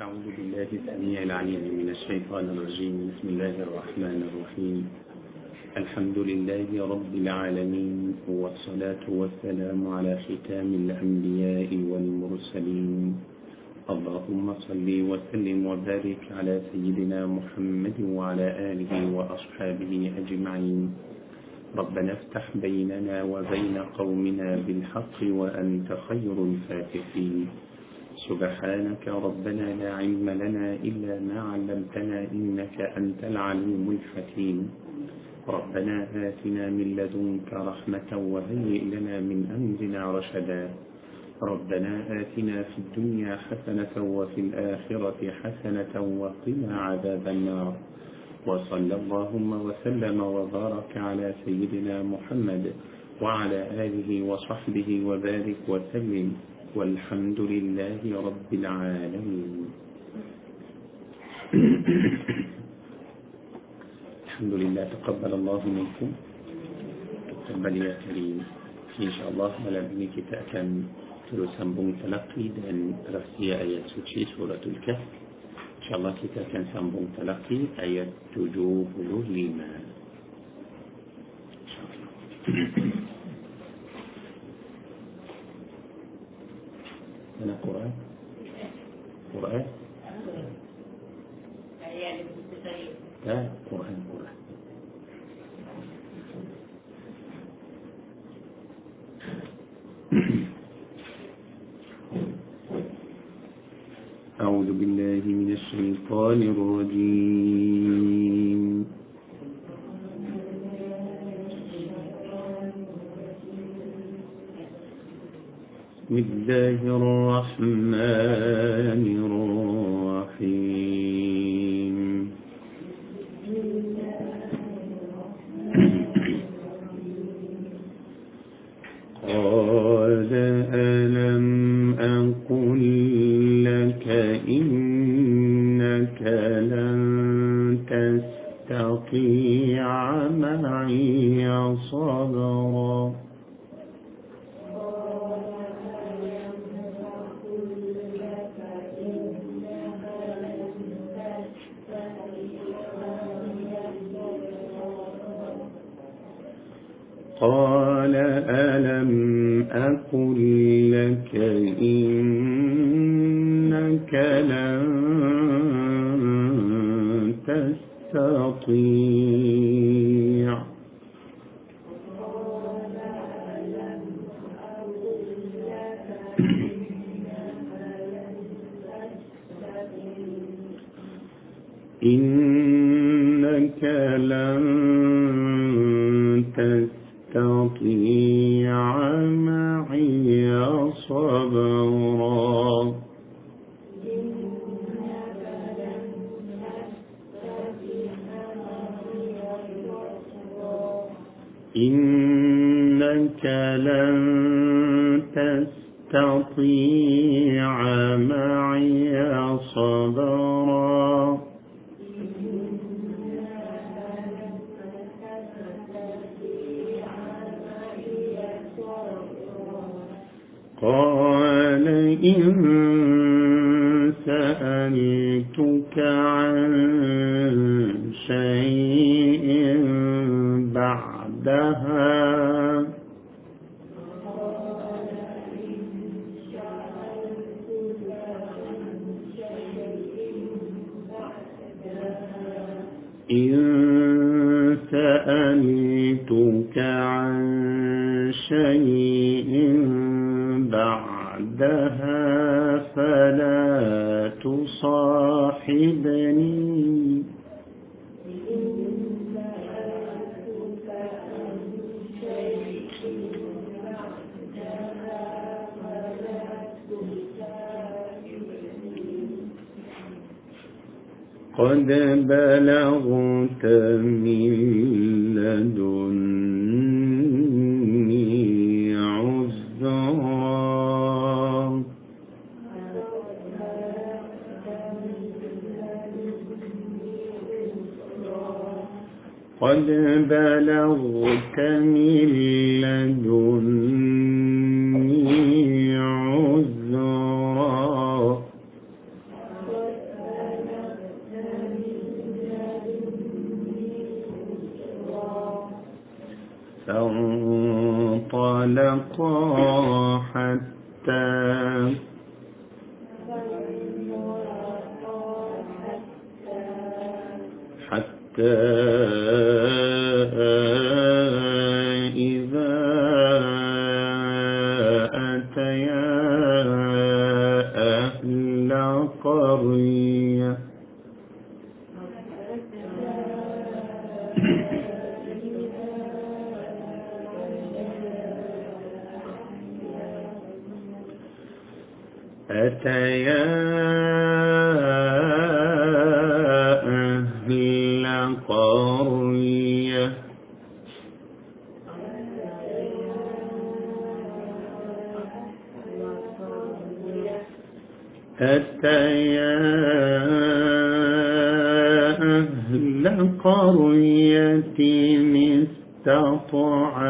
أعوذ بالله السميع العليم من الشيطان الرجيم. بسم الله الرحمن الرحيم. الحمد لله رب العالمين والصلاة والسلام على ختام الأنبياء والمرسلين. اللهم صل وسلم وبارك على سيدنا محمد وعلى آله وأصحابه أجمعين. ربنا افتح بيننا وبين قومنا بالحق وأنت خير الفاتحين. سبحانك ربنا لا علم لنا إلا ما علمتنا إنك أنت العليم الحكيم. ربنا آتنا من لدنك رحمة وهيئ لنا من أمرنا رشدا. ربنا آتنا في الدنيا حسنة وفي الآخرة حسنة وقنا عذاب النار. وصلى اللهم وسلم وبارك على سيدنا محمد وعلى آله وصحبه وبارك وسلم. والحمد لله رب العالمين. الحمد لله تقبل الله منكم. تقبل يا كريم. إن شاء الله ملا بني كتاكا سنبون تلقي دان رفسي آيات سوشي سورة الكهف. إن شاء الله كتاكا سنبون تلقي آيات تجوه لما إن شاء الله. Mana Quran? Quran? لا قرآن قرآن أعوذ بالله من الشيطان الرجيم بسم الله الرحمن الرحيم. قال ألم أقل لك إنك لن تستطيع معي صبرا؟ إنك لن أهل قرية استطعما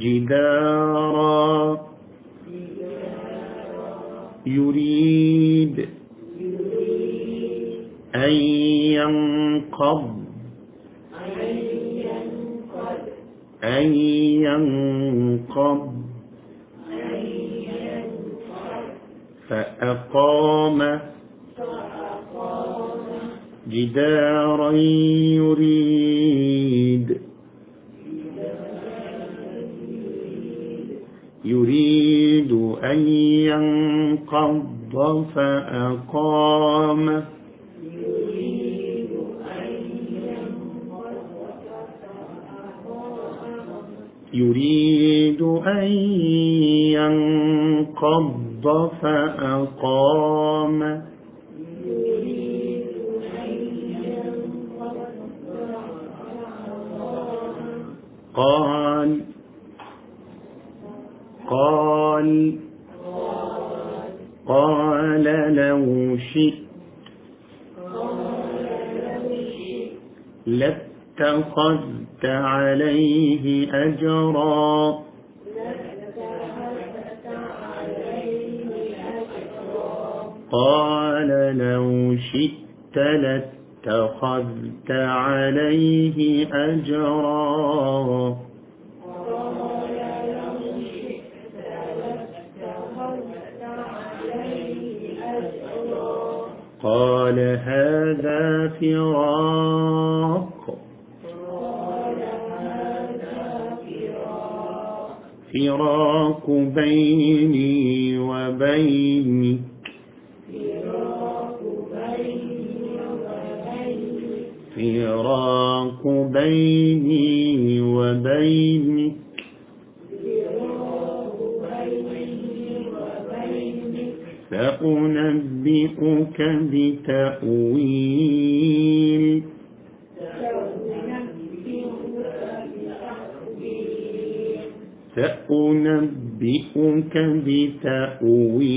جدارا. يريد أن ينقض أن ينقض. فأقام جدارا يريد يريد أن ينقض فأقامه يريد أن ينقض فأقامه لاتخذت عليه أجرا. قال لو شئت لاتخذت عليه أجرا. قال هذا فراق. فراق بيني وبينك. فراق بيني وبينك. سأنبئك بتأويل. سأنبئك بتأويل.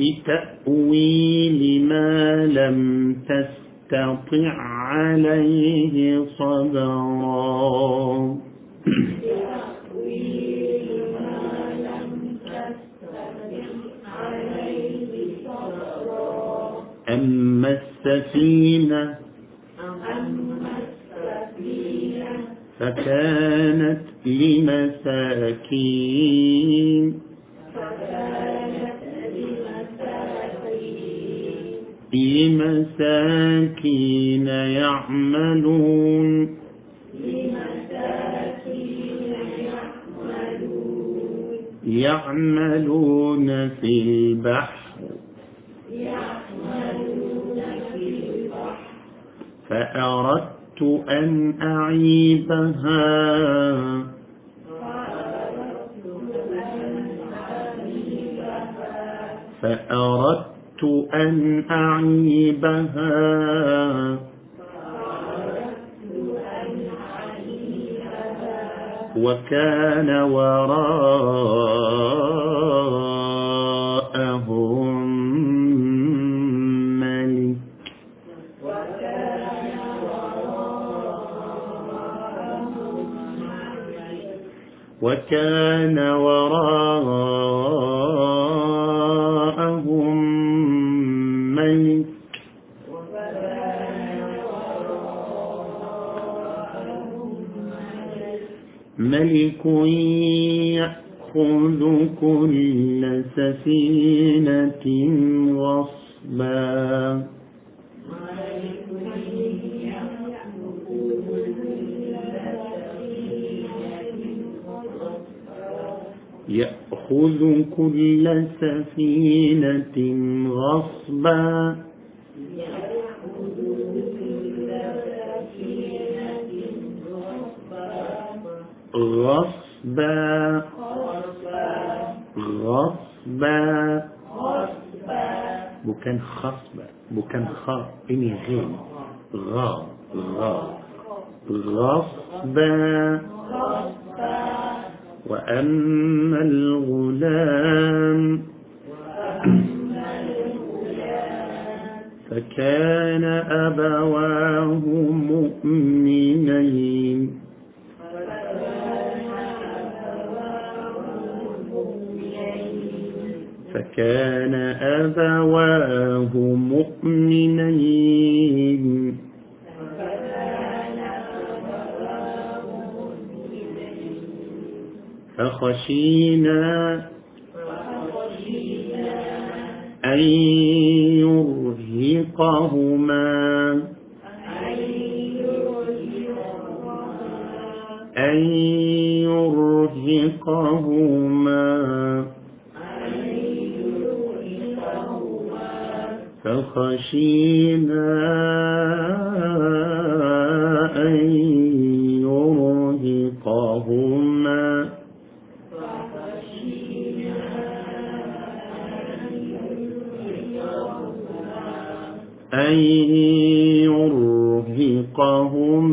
بتأويل ما لم تستطع عليه صبرا. أما السفينة فكانت لمساكين لمساكين يعملون. يعملون في البحر. فأردت أن أعيبها. فأردت أن أعيبها. وكان وراءهم وكان وراءهم ملك ملك يأخذ كل سفينة غصبا يأخذ كل سفينة غصبا. غصبا. غصبا. Bukan خصبة bukan خاء ini غين غا غا غصبا وأما الغلام فكان أبواه مؤمنين. فكان أبواه مؤمنين. فخشينا أن يرهقهما أن يرهقهما فخشينا يرهقهما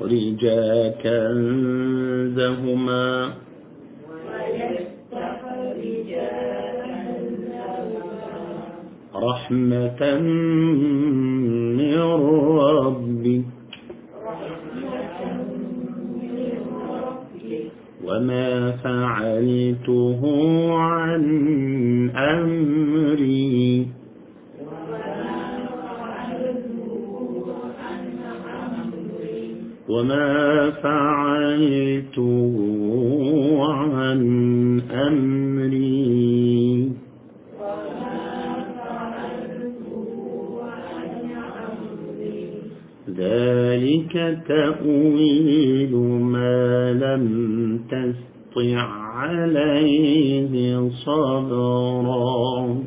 ويستخرجا كنزهما. رحمة من ربك. وما فعلته عن أمري. وما فعلته عن أمري. ذلك تأويل ما لم تستطع عليه صبرا.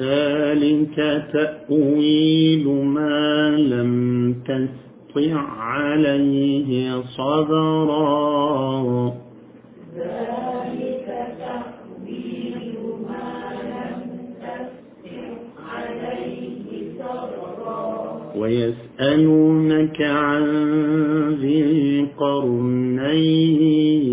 ذلك تأويل ما لم تستطع عليه صبرا. ويسألونك عن ذي القرنين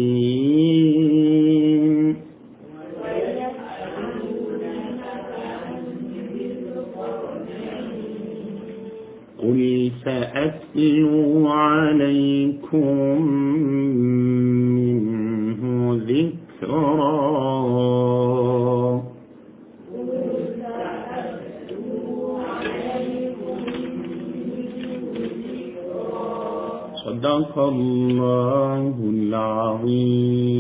سأتلو عليكم منه ذكرا. صدق الله العظيم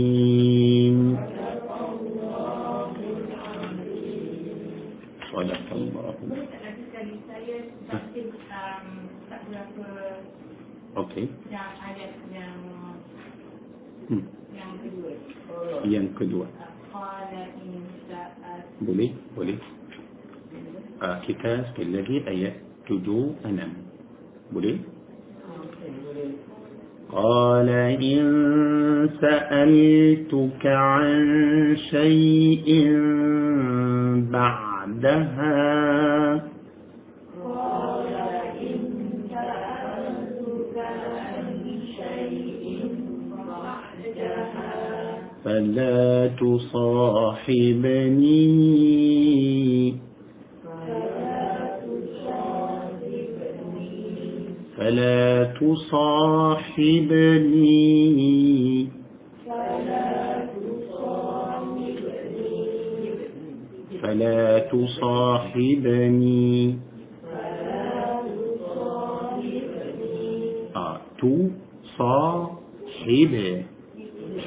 صدق الله Sekali saya tafsir um, tak berapa Okey. yang ayat yang Hmm. yang kedua. ينقذها بلي بلي آه، كتاب الذي أيتدو أنا. بلي قال إن سألتك عن شيء بعدها فلا تصاحبني. فلا تصاحبني. فلا تصاحبني. آه تصاحب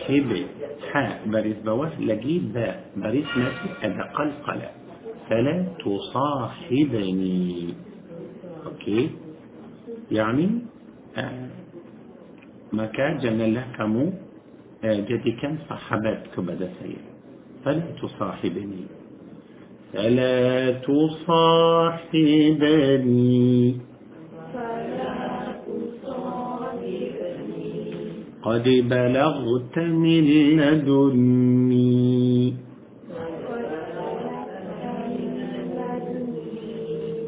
حب ح بريس بواس لجيب باء بريس نفسي أدى قلقلة فلا تصاحبني. أوكي. يعني آه، ما كان جمال لك آه، جدي كان صحبات كبدا سيئا فلا تصاحبني. فلا تصاحبني. قد بلغت من لدني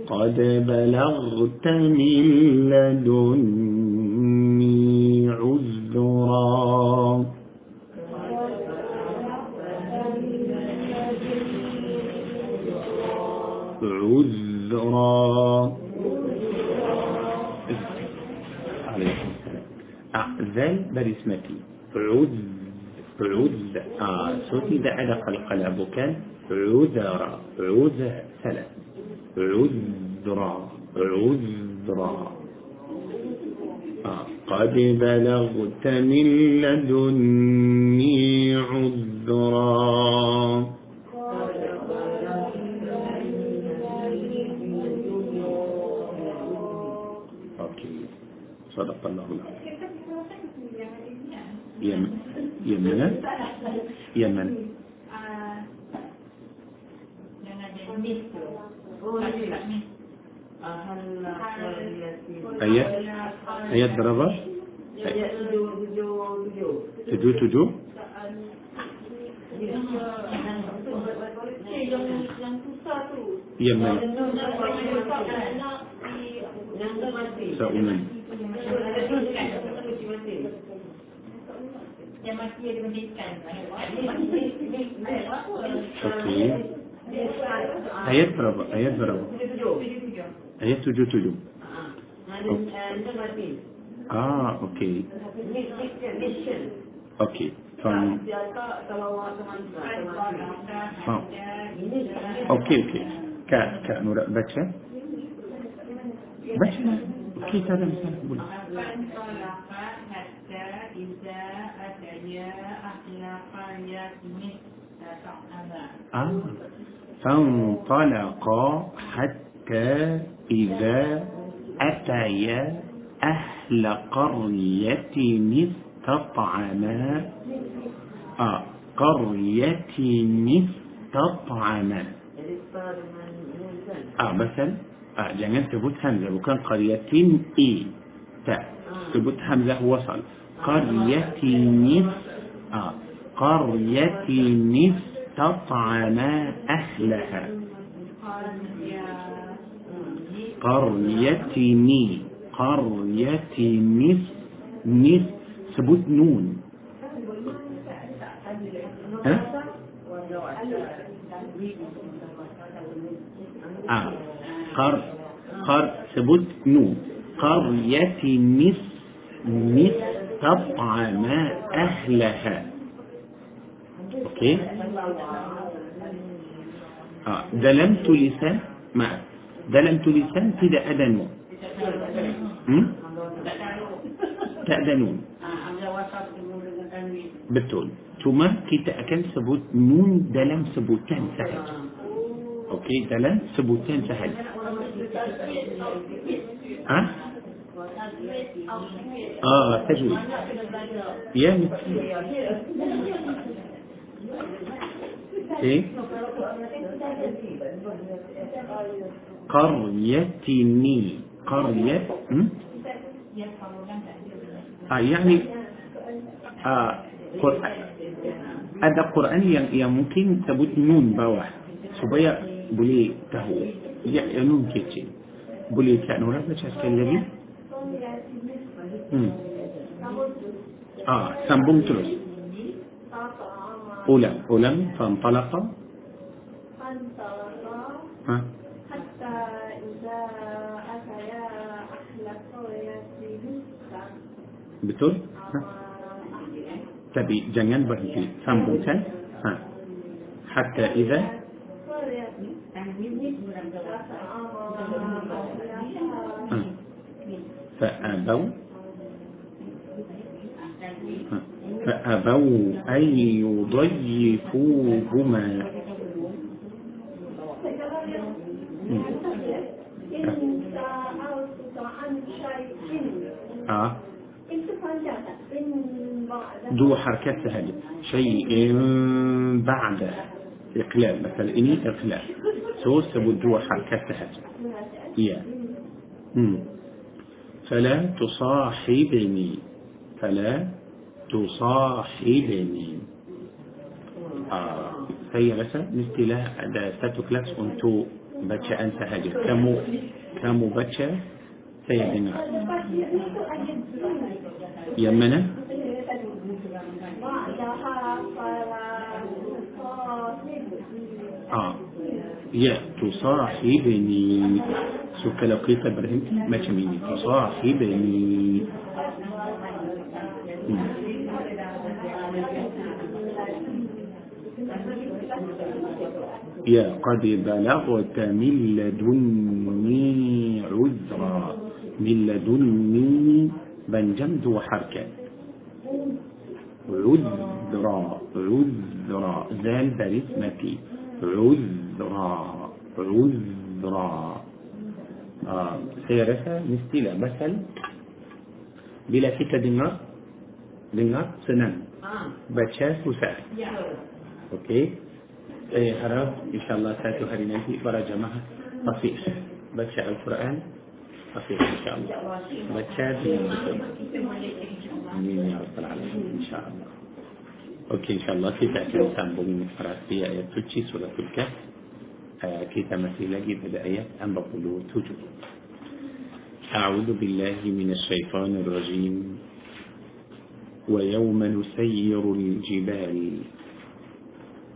قد بلغت من لدني آه ذل برسمتي. عذ عذ آه ده على قلقلة بكان عذرا عذ ثلاث عذرا عذرا آه قد بلغت من لدني عذرا. صدق الله العظيم. Yemen. Yemen. Eh? Yemen. Ayat ayat berapa? Ayat tujuh tujuh tujuh. Tujuh tujuh. Yang yang susah tu. Yemen. Saunan yang mati yang dibandingkan. Okey. Ayat berapa? Ayat berapa? Ayat tujuh tujuh. Oh. Ah, okey. Okey. Fine. Oh. Okey, okey. Kak, Kak Nurak baca. Baca. Okey, tak ada masalah. Boleh. قرية. فانطلقا حتى إذا أتيا أهل قرية استطعما آه. قرية استطعما آه مثلا آه jangan sebut hamzah bukan qaryatin i tak sebut hamzah wasal qaryatin آه qaryatin استطعما أهلها قرية ني قرية نس نس ثبوت نون ها؟ آه. قر قر ثبوت نون قرية نس نس تطعم أهلها أوكي آه. دلمت لسان ما دلمت لسان hmm? tak ada nun betul cuma kita akan sebut nun dalam sebutan sahaja okey dalam sebutan sahaja ha ah tajwid ya mesti إيه قريتني قرية? آه يعني آه قرآن ada Quran yang yang mungkin sebut nun bawah supaya boleh tahu ya, ya nun kecil boleh Kak Nora baca sekali lagi hmm. ah sambung terus ulang ulang فانطلق ها حتى إذا أتيا أهل قرية موسى betul ha? tapi jangan berhenti sambungkan ha. hatta idza قرية ha. فأبوا ha. فأبوا أن يضيفوهما. آه. دو حركات سهلة شيء بعد إقلال. مثلا إني إقلال. سو سبو دو حركات سهلة يا. فلا تصاحبني. فلا تصاحبني آه. هي مثلا مثل هذا ستاتو كلاس أنتو باتشا أنت هاجر كمو كمو باتشا سيدنا. يمنا آه. يا تصاحبني سكا لو قيت إبراهيم ما تصاحبني يا قد بلغت من لدني عذرا. من لدني بنجمد وحركة عذرا عذرا ذال برسمتي عذرا عذرا. آه. rasa mestilah pasal bila kita dengar dengar senang baca susah okey اي عرب إن شاء الله تاتوا هذه نجي برا جماعة. بسيط بتشع القرآن. بسيط إن شاء الله. بتشع ان شاء الله إن شاء الله. أوكي إن شاء الله. في تاتي انسان من فراسيا يا تشي سورة الكهف آية كي تمثي لجي بدايات آية. أم بقولوا توجو أعوذ بالله من الشيطان الرجيم. ويوم نسير الجبال.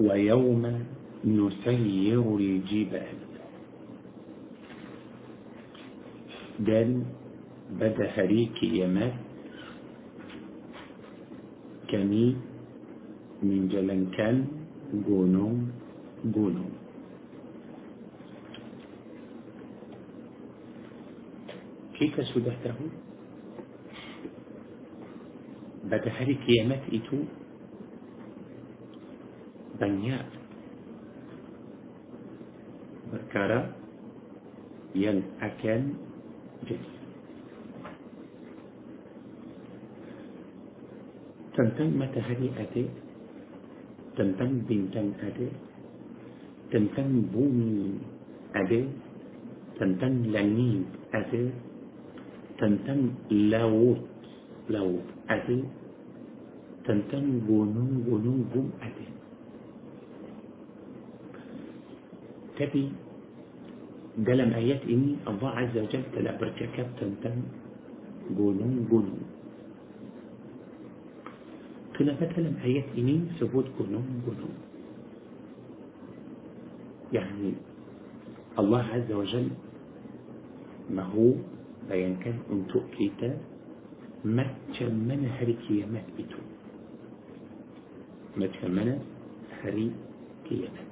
ويوم نسير الجبال. دل بدأ هريك يما كمي من جلن كان جونوم جونوم كيف سدهته بدأ هريك يما إتو banyak perkara yang akan jadi. Tentang matahari ada tentang bintang ada tentang bumi ada tentang langit ada tentang laut laut ada tentang gunung-gunung pun ada tapi dalam ayat ini الله عز وجل telah berkata tentang gunung gunung. kenapa dalam ayat ini sebut gunung gunung. يعني الله عز وجل mahu bayangkan untuk kita macam mana hari kiamat itu ما تشمنا هري كيامات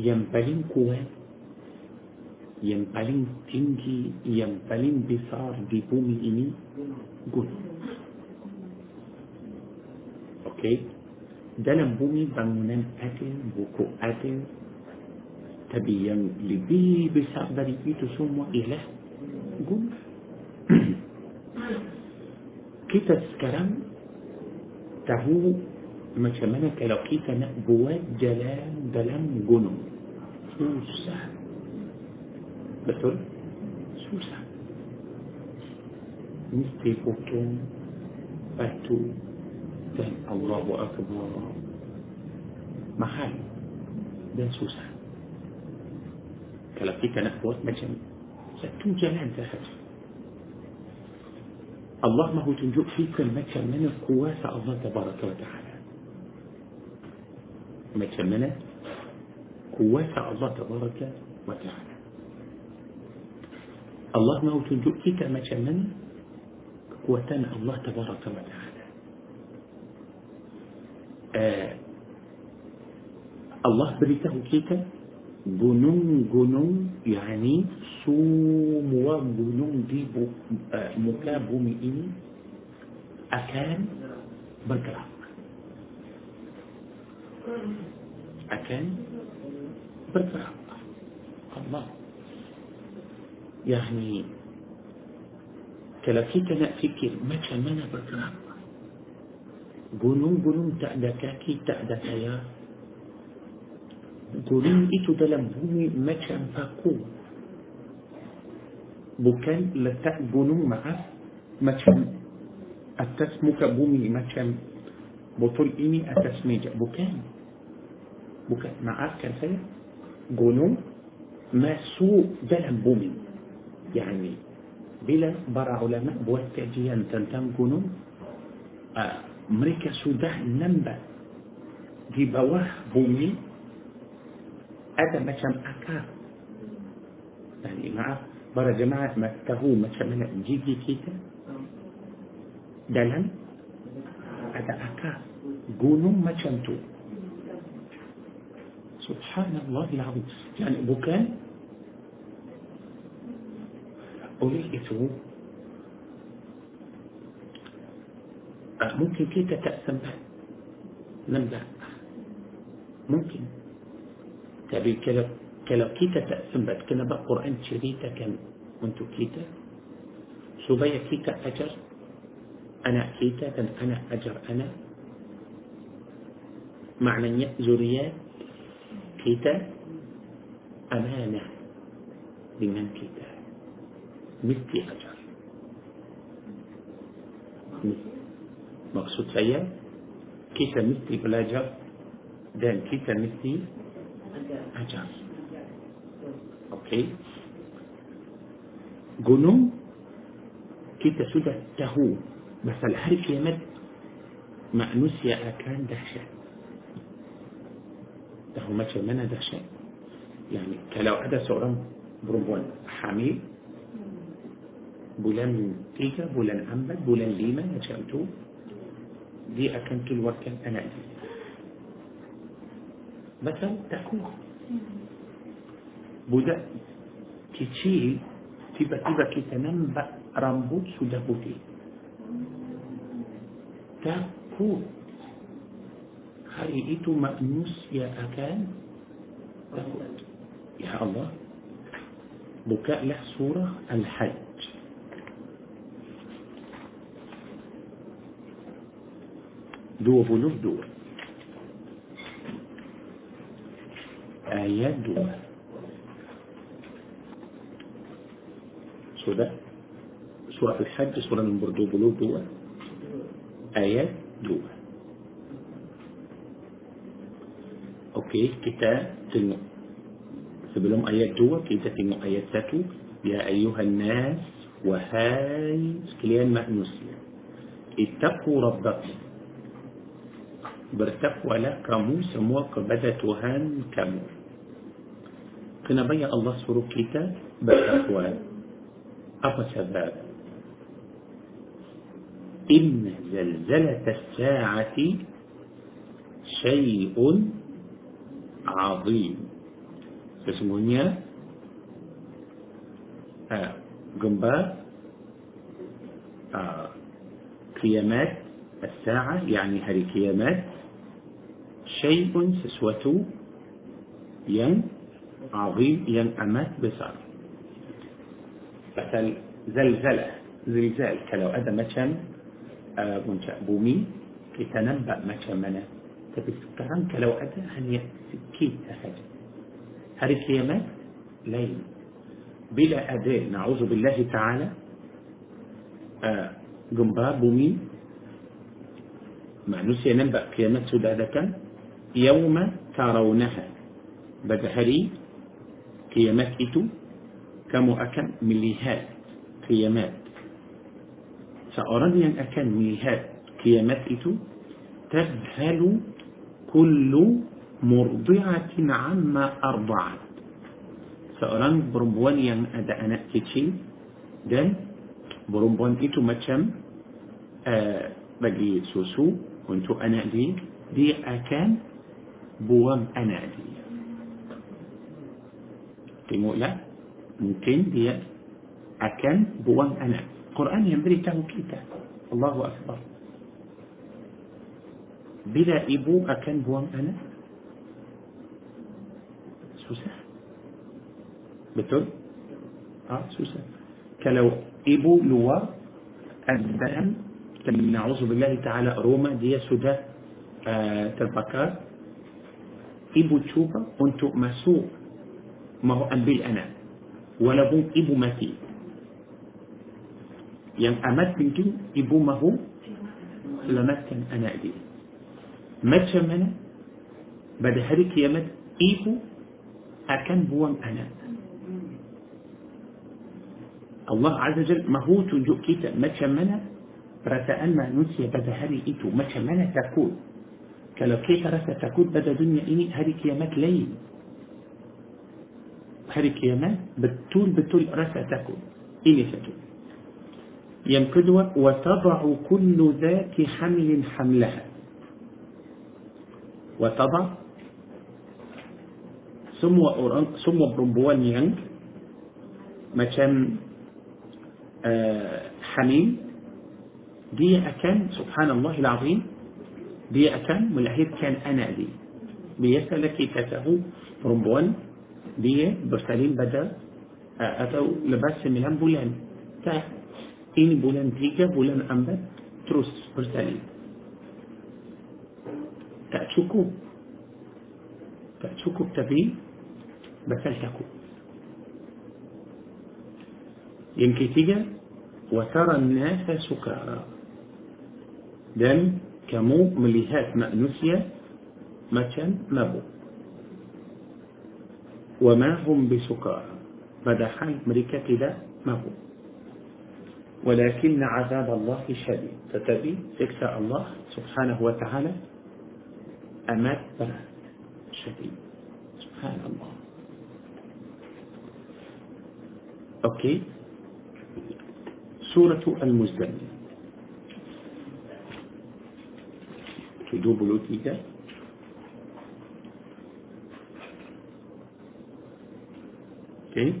yang paling kuat yang paling tinggi yang paling besar di bumi ini gunung okey dalam bumi bangunan ada buku ada tapi yang lebih besar dari itu semua ialah gunung kita sekarang tahu مثل منا كلاقيت نبوات جلام جلام جنون سوسة بتقول سوسة مستي بوكين باتو. دان الله أكبر. ما حال دان سوسة كلاقيت نبوات مثل ستو جلام ذهب الله ما هو تنجو فيك المثل من القوات الله تبارك وتعالى. ما كمنا قوات الله تبارك وتعالى. الله ما هو تنجو إيه ما كمنا قوتنا الله تبارك وتعالى. آه الله بريته كتا بنون جنون يعني صوم وجنون دي آه، مكابوم أكان بالكلام أكن؟ بالفرق الله. يعني كلاكيت أنا فكر؟ ما كان منا بالفرق قنون قنون تعدك كي تعدك يا. إتو دلم بومي ما كان فاقو بكان لتا قنون معه ما كان أتسمك بومي ما كان بطول إني أتسميجا بكان bukan maafkan saya gunung masuk dalam bumi yani bila para ulama buat kajian tentang gunung uh, mereka sudah nampak di bawah bumi ada macam akar يعني maaf para jemaah tahu macam mana gigi kita dalam ada akar gunung macam tu سبحان الله العظيم. يعني بكاء قلقته ممكن كي تتأثم به لم لا. ممكن. تبي كلا كلا كي تتأثم به كنا بقى قرآن شريطة كم كنت كيتا سبيا كيتا أجر؟ أنا كيتا أنا أجر. أنا معنى زريات kita amanah dengan kita mesti ajar maksud saya kita mesti belajar dan kita mesti ajar. Okey. Gunung kita sudah tahu pasal hari kiamat manusia akan dahsyat. ده هو ماتش منا ده شيء. يعني كلو هذا سؤال برومبون حامي بولان تيجا بولان أمبل بولان ليما نشأتو دي أكنت الوقت أنا دي مثلا تكو بودا كتشي تبا تبا كتنم بأ رمبوت سودا بودي تكو Hari itu manusia akan takut. Ya Allah. Bukalah surah Al-Hajj. Dua puluh dua. ayat 2 sudah surah Al-Hajj surah nombor 22 ayat 2 okey kita tengok sebelum ayat 2 kita tengok ayat 1 ya ayuhan nas wahai sekalian manusia ittaqu rabbakum bertakwalah kamu semua kepada Tuhan kamu Kenapa ya Allah suruh kita bertakwa? Apa sebab? إن زلزلة الساعة شيء عظيم sesungguhnya uh, gempa uh, kiamat الساعة يعني hari kiamat شيء azim yang amat besar pasal zalzalah zilzal kalau ada macam uh, puncak bumi kita nampak macam mana tapi sekarang kalau ada hanya sikit sahaja hari kiamat lain bila ada na'udzubillah ta'ala uh, gempa bumi manusia nampak kiamat sudah datang yauma tarawnaha pada hari kiamat itu kamu akan melihat kiamat seorang yang akan melihat kiamat itu تذهل كل مرضعة عما أرضعت. سأران بربوان يم أدا أنا كتشي دن بربوان إتو مكم آه، بقي سوسو كنت أنا دي دي أكان بوام أنا دي تيمو لا ممكن دي أكان بوام أنا. القرآن يمري تاو كيتا. الله أكبر. بلا إبو أكن هو أنا؟ سوسة؟ بتقول؟ آه سوسة. كلو إبو لوا الدم تمنع عزو بالله تعالى روما دي سودة آه تربكار إبو تشوبا أنتو مسوء ما هو أنبيل أنا. ولا بو إبو ماتي يعني أمات بنتو إبو ما هو؟ لمتن أنا أدي. متشم منه؟ بعد هذه كيامات إيهو أكن بوام أنا. الله عز وجل ما هو تنجو كيتا متشم منه رتا أنما نسي بعد هذه إيهو متشم منه تكون كلا كيتا رتا تكون بعد دنيا إني؟ هذه كيامات لين هذه كيامات بتول بتول رتا تكون إني تكون يمكنها وتضع كل ذات حمل حملها. وتضع semua orang semua perempuan yang macam uh, hamil dia akan subhanallah alazim dia akan melahirkan anak dia biasalah kita tahu perempuan dia bersalin pada uh, atau lepas 9 bulan tak ini bulan 3 bulan 4 terus bersalin تأتكو تأتكو تبي بثلتكو يمكن تيجا وترى الناس سكارى. دم كمو مليهات مأنسية مكان مبو وما هم بسكارى. مدى حال مريكا كده؟ مبو ولكن عذاب الله شديد. تتبي سكسى الله سبحانه وتعالى berat شديد. سبحان الله. أوكي. سورة المزدلفة. تدوب الوتيجة أوكي.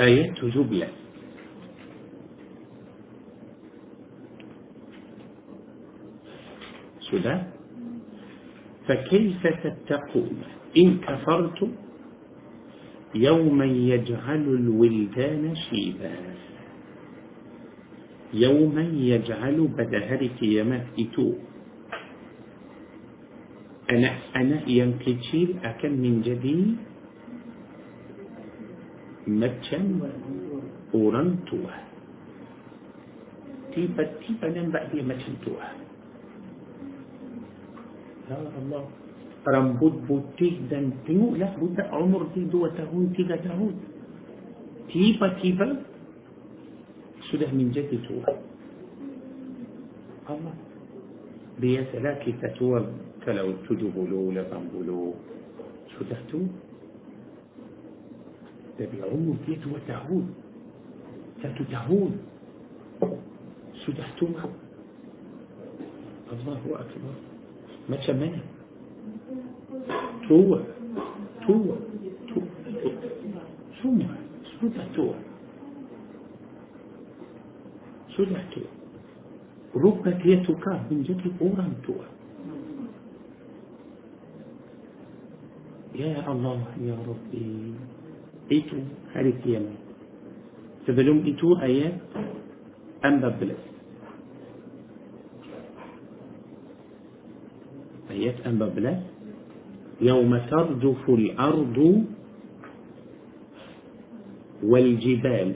آية تجوب له sudah فكيف تتقون؟ إن كفرتم يوما يجعل الولدان شيبا. يوما يجعل بدهر كيامات إتو. أنا أنا ينكتشير أكن من جديد. متشن أوران توه tiba-tiba nampak dia macam tuah Ya Allah Rambut putih dan tengoklah budak umur dia dua tahun, tiga tahun. Tiba-tiba sudah menjadi tua. Allah. Biasalah kita tua kalau tujuh puluh, lapan puluh. Sudah tua. Tapi umur dia dua tahun. satu tahun sudah tua Allahu Akbar ما تشمني توه. توه. شو شو تحتوه شو تحتوه ربك يتوكا من جد أوران توه. يا الله يا ربي. إيتو hari yang ini sebelum itu ayat? empat belas Ayat 14 يوم ترجف الأرض والجبال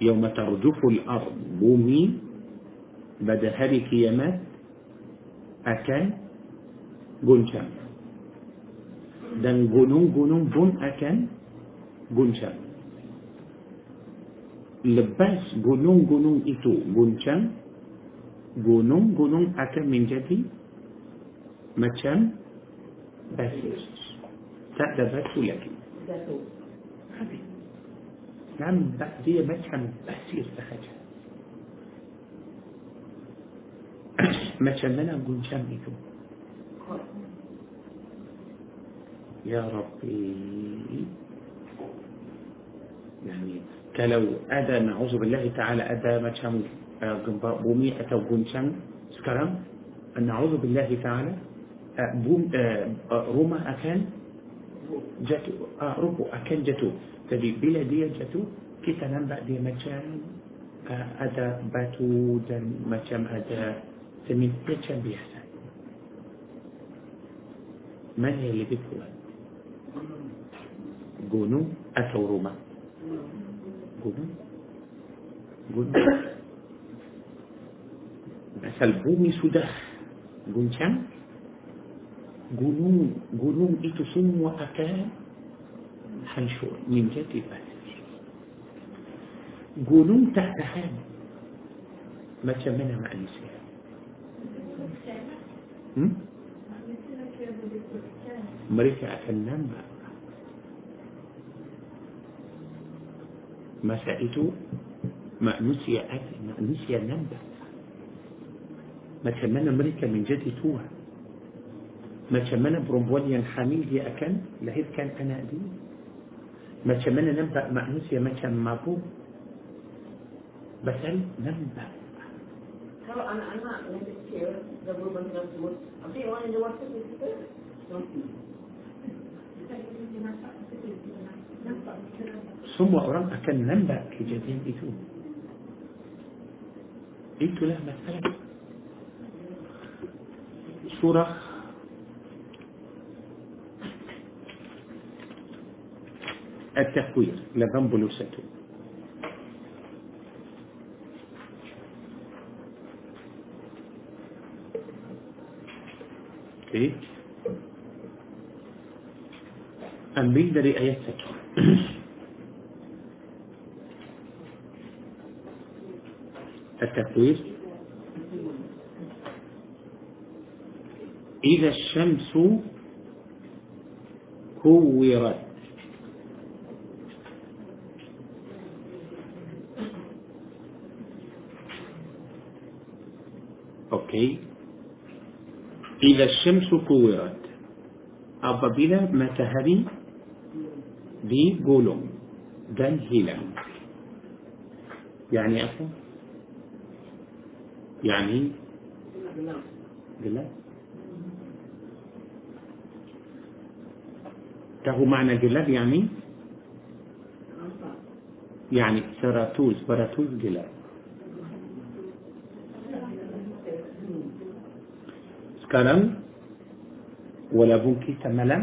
يوم ترجف الأرض bumi pada hari kiamat akan goncang dan gunung-gunung pun akan goncang lepas gunung-gunung itu goncang gunung-gunung akan menjadi macam pasir tak ada batu lagi habis nampak dia macam pasir sahaja macam mana goncang itu يا ربي يعني ada na'udzu billahi ta'ala ada macam uh, gempa bumi atau guncang sekarang na'udzu billahi ta'ala uh, uh, uh, rumah akan jatuh uh, rubuh akan jatuh jadi bila dia jatuh kita nampak dia macam uh, ada batu dan macam ada semin macam biasa من هي اللي بتقول gunung atau rumah gunung gunung asal bumi sudah guncang gunung gunung itu semua akan hancur menjadi pasir gunung tak tahan macam mana manusia hmm? mereka akan nampak masa itu manusia ada manusia nampak ما تشمنا مريكا من جدي توها. ما تشمنا برومبوليا حميدي أكن لهيب كان أنا دي ما تشمنا نبأ مأنوسيا ما كان مابو. بس هل نبأ ثم أرام أكن نبأ كجدين إتو إتو لا مثلا سورة. التكوير لذن بلوسته. أوكي أم بيقدر اياتك التكوير إذا الشمس كورت. okay. إذا الشمس كورت. apabila matahari digulung دان هيلان يعني أصلا؟ يعني؟ قلت له معنى جلاب يعني؟ يعني سراتوز براتوز جلاب سكرم؟ ولا بونكي تملم؟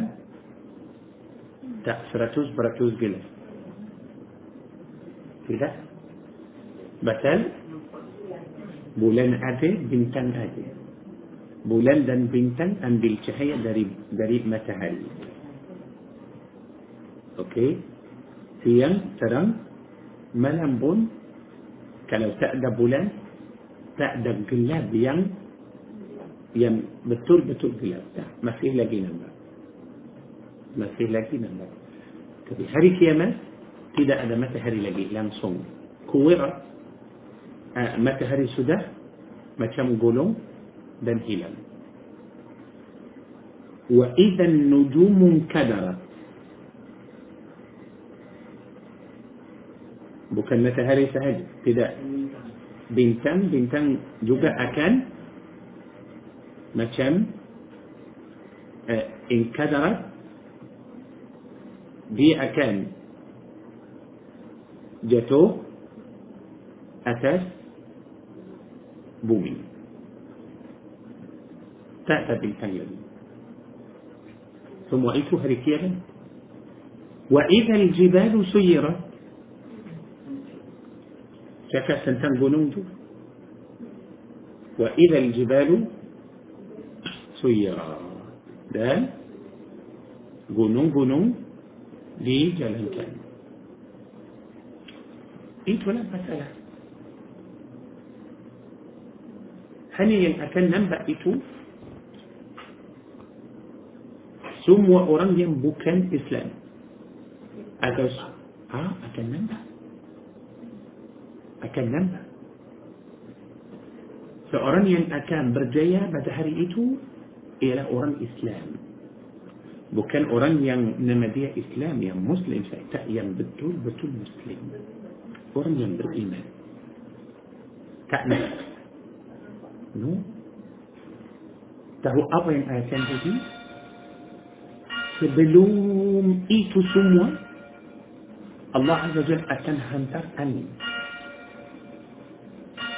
سراتوز براتوز جلاب كده مثل بولان أدي بنتان أدي. بولان دان بنتان أم بالشهية داري, داري متهالي okey siang terang malam pun kalau tak ada bulan tak ada gelap yang yang betul-betul gelap tak masih lagi nampak masih lagi nampak tapi hari kiamat tidak ada matahari lagi langsung kuwira uh, matahari sudah macam gulung dan hilang wa idzan nujumun kadarat bukan matahari sahaja tidak bintang-bintang juga akan macam uh, inkadarat dia akan jatuh atas bumi tak ada bintang lagi semua itu hari kiamat wa idza al-jibalu شكا سنتان جنود وإذا الجبال سيرا ده جنون جنود دي جلن كان إيه ولا مسألة؟ هني الأكل نم بقيتو سم وأرنجم بكن إسلام. أدرس آه أكل نم بقى أكلم فأرني أن أكان برجيا بدهر إتو إلى أوران إسلام. بكان أرني نمديا إسلام يا مسلم سأتا يم بدول بدول مسلم. أرني بالإيمان تأمل. نو؟ تهو أبا ين آيكان بدي سبلوم إيتو سموا الله عز وجل أتنهم ترأني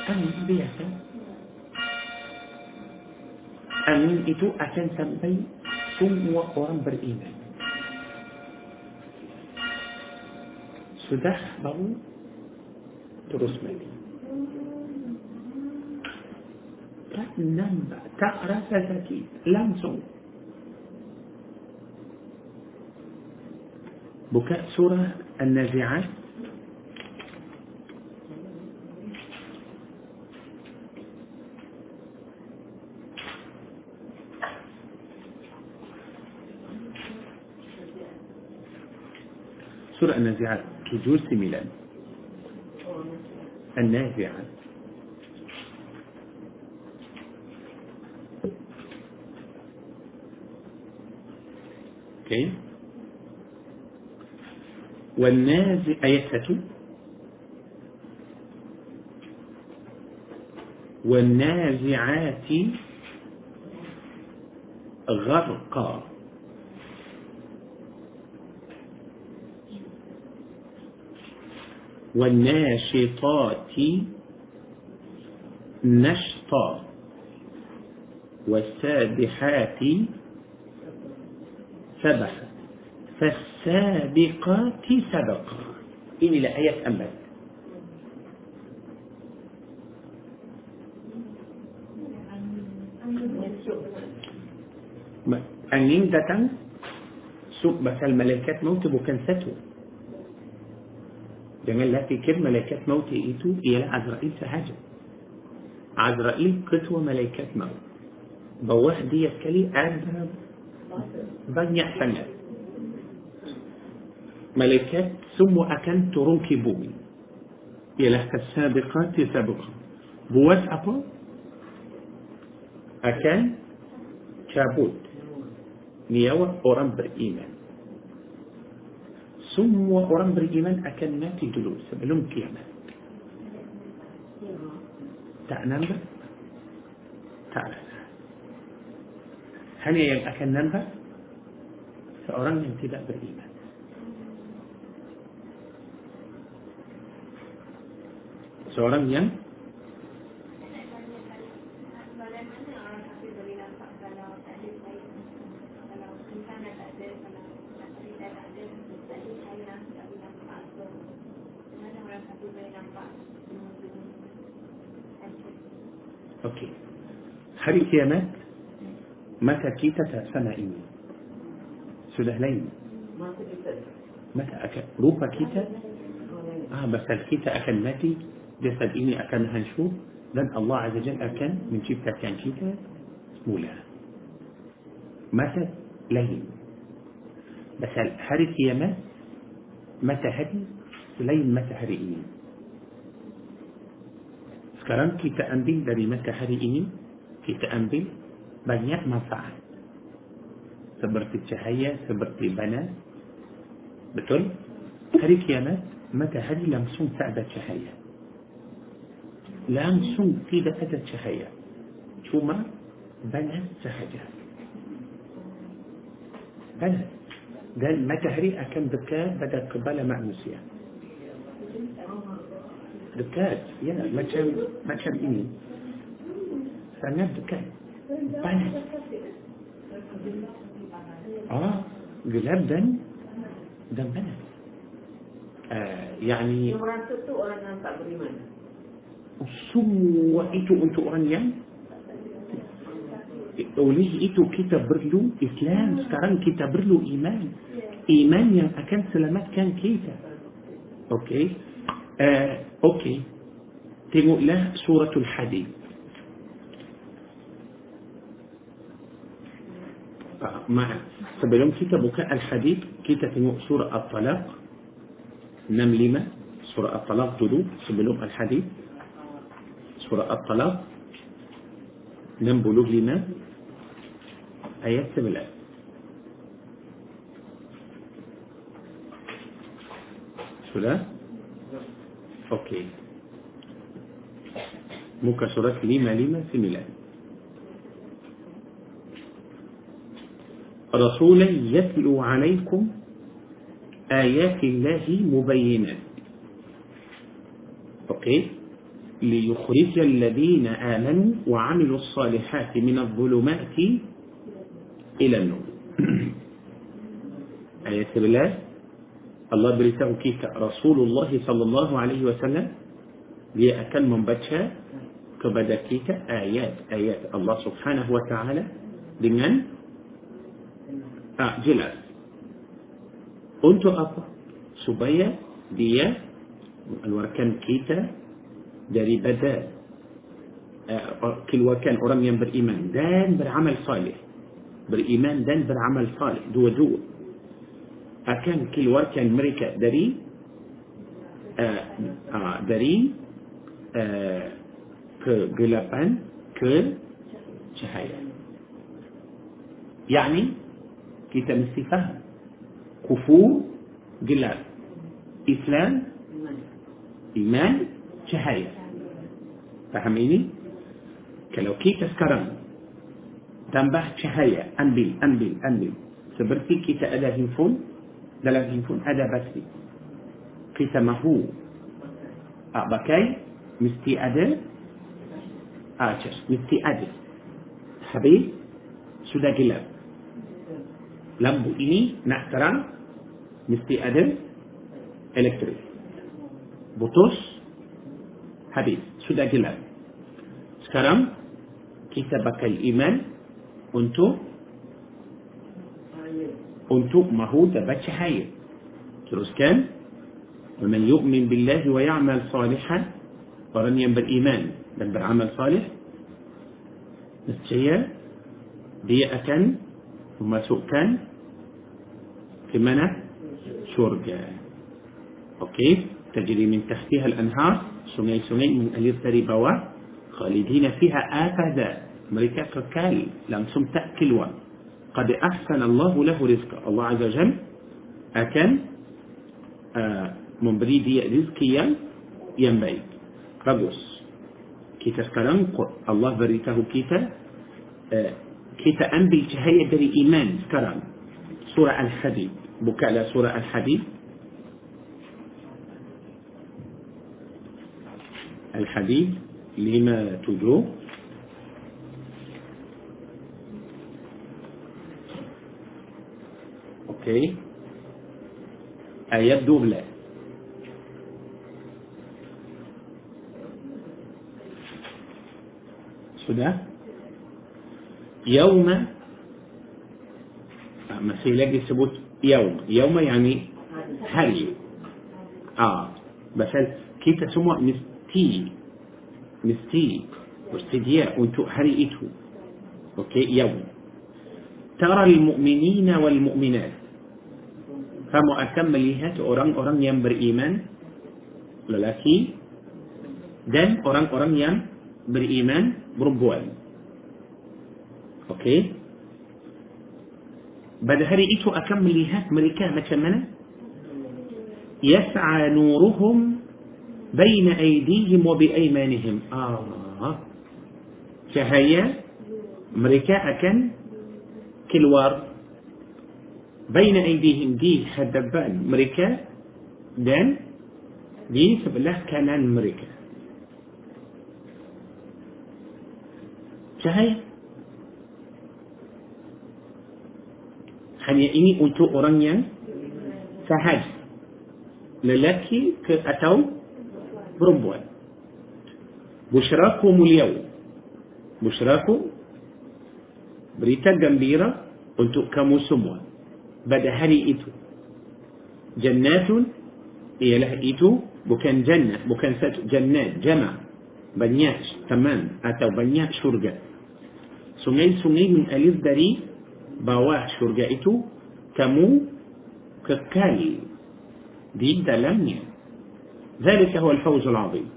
angin biasa angin itu akan sampai semua orang beriman sudah baru terus mati tak nampak tak rasa sakit langsung buka surah An-Nazi'at سورة النازعات تجوز سميلان. النازعات أوكي. والنازع آية والنازعات غرقا. والناشطات نشطا والسابحات سبحا. فالسابقات سبقا. إن إلى آية أمل angin datang sub pasal malaikat maut bukan satu جميل لكن كيف ملائكات موت ايتو يا عزرائيل تهاجم عزرائيل قطوة ملائكات موت. بواح دي يتكلي أدنى بني حنة ملائكات ثم أكن ترنكي بومي يا لحك السابقة تسابقة بواس أبا أكن كابوت. نيوة أورام بر إيمان سمو أرام بريمان أكلنا في جلوس بلوم كيما يعني؟ تأنم تأنم هني يم أكن ننبا سأرام ينتبع بريمان سأرام Hari kiamat mata kita tak sama ini. Sudah lain. Masa. Mata akan rupa kita ah basal kita akan mati jasad ini akan hancur dan Allah Azza Jalla akan menciptakan kita semula. Mata lain. Basal hari kiamat mata hadi selain matahari ini. Sekarang kita ambil dari matahari ini, kita ambil banyak manfaat. Seperti cahaya, seperti panas. Betul? Hari kiamat, matahari langsung tak ada cahaya. Langsung tidak ada cahaya. Cuma panas sahaja. Panas. Dan matahari akan dekat pada kepala manusia. Dekat, ya, macam macam ini. استناد كان بنات طيب. آه جلاب دم. دم بنات. آه، يعني السم وإيتو أنتو أرانيا وليه إيتو كتاب برلو إسلام سكران كتاب برلو إيمان. إيمان يعني أكان سلامات كان كيتا. Okey. Ah, okey. Tengok lah سورة الحديد. مع sebelum kita buka الحديد؟ Kita tengok سورة الطلاق؟ Enam lima سورة الطلاق dulu. Sebelum الحديد؟ سورة الطلاق. Enam puluh ayat sebelas سورة؟ Okey. Muka lima lima sebelas رسولا يتلو عليكم آيات الله مبينات. Okey ليخرج الذين آمنوا وعملوا الصالحات من الظلمات إلى النور. آيات الله الله بريته كيف رسول الله صلى الله عليه وسلم. ليأكل من بشا كبدا كيك آيات. آيات. الله سبحانه وتعالى. dengan ah, jelas. Untuk apa? Supaya dia mengeluarkan kita daripada uh, keluarkan orang yang beriman dan beramal salih. Beriman dan beramal salih. Dua-dua. Akan keluarkan mereka dari uh, uh, dari uh, kegelapan ke cahaya. Yani kita mesti faham kufur gelap Islam Iman. cahaya faham ini kalau kita sekarang tambah cahaya ambil ambil ambil seperti kita ada handphone dalam handphone ada bateri kita mahu ah, pakai mesti ada ah, cas mesti ada habis sudah gelap lampu ini nak terang mesti ada elektrik putus habis sudah gelap sekarang kita pakai iman untuk untuk mahu dapat cahaya teruskan ومن يؤمن بالله ويعمل صالحا orang yang beriman dan beramal salih nescaya dia akan memasukkan mana syurga okey تجري من تحتها الأنهار sungai-sungai mengalir dari bawah khalidina fiha abada mereka kekal langsung tak keluar qad ahsana Allah lahu rizqa Allah azza jal akan uh, memberi dia rezeki yang yang baik bagus kita sekarang Allah beritahu kita uh, kita ambil cahaya dari iman sekarang surah al-hadid bukalah surah al-hadid لما تجو أوكي آيات دوبلة sudah يوم masih lagi sebut يوم يوم يعني ah pasal kita semua mesti mesti bersedia untuk hari itu okey يوم ترى المؤمنين والمؤمنات kamu akan melihat orang-orang yang beriman lelaki dan orang-orang yang beriman perempuan. Okey. بعد هري إتو أكملي هات ملكا ما كملا يسعى نورهم بين أيديهم وبأيمانهم. آه. شهية مريكا أكن كلوار بين أيديهم. دي هدباء مريكا دان دي سبله كانان مريكا شهية hanya ini untuk orang yang sahaj lelaki ke atau perempuan busyrakum اليوم busyrakum berita gembira untuk kamu semua pada hari itu jannatun ialah itu bukan jannah bukan satu jannat jama banyak taman atau banyak syurga sungai-sungai mengalir dari بواع شرجائتو كمو ككال دي دلمني ذلك هو الفوز العظيم.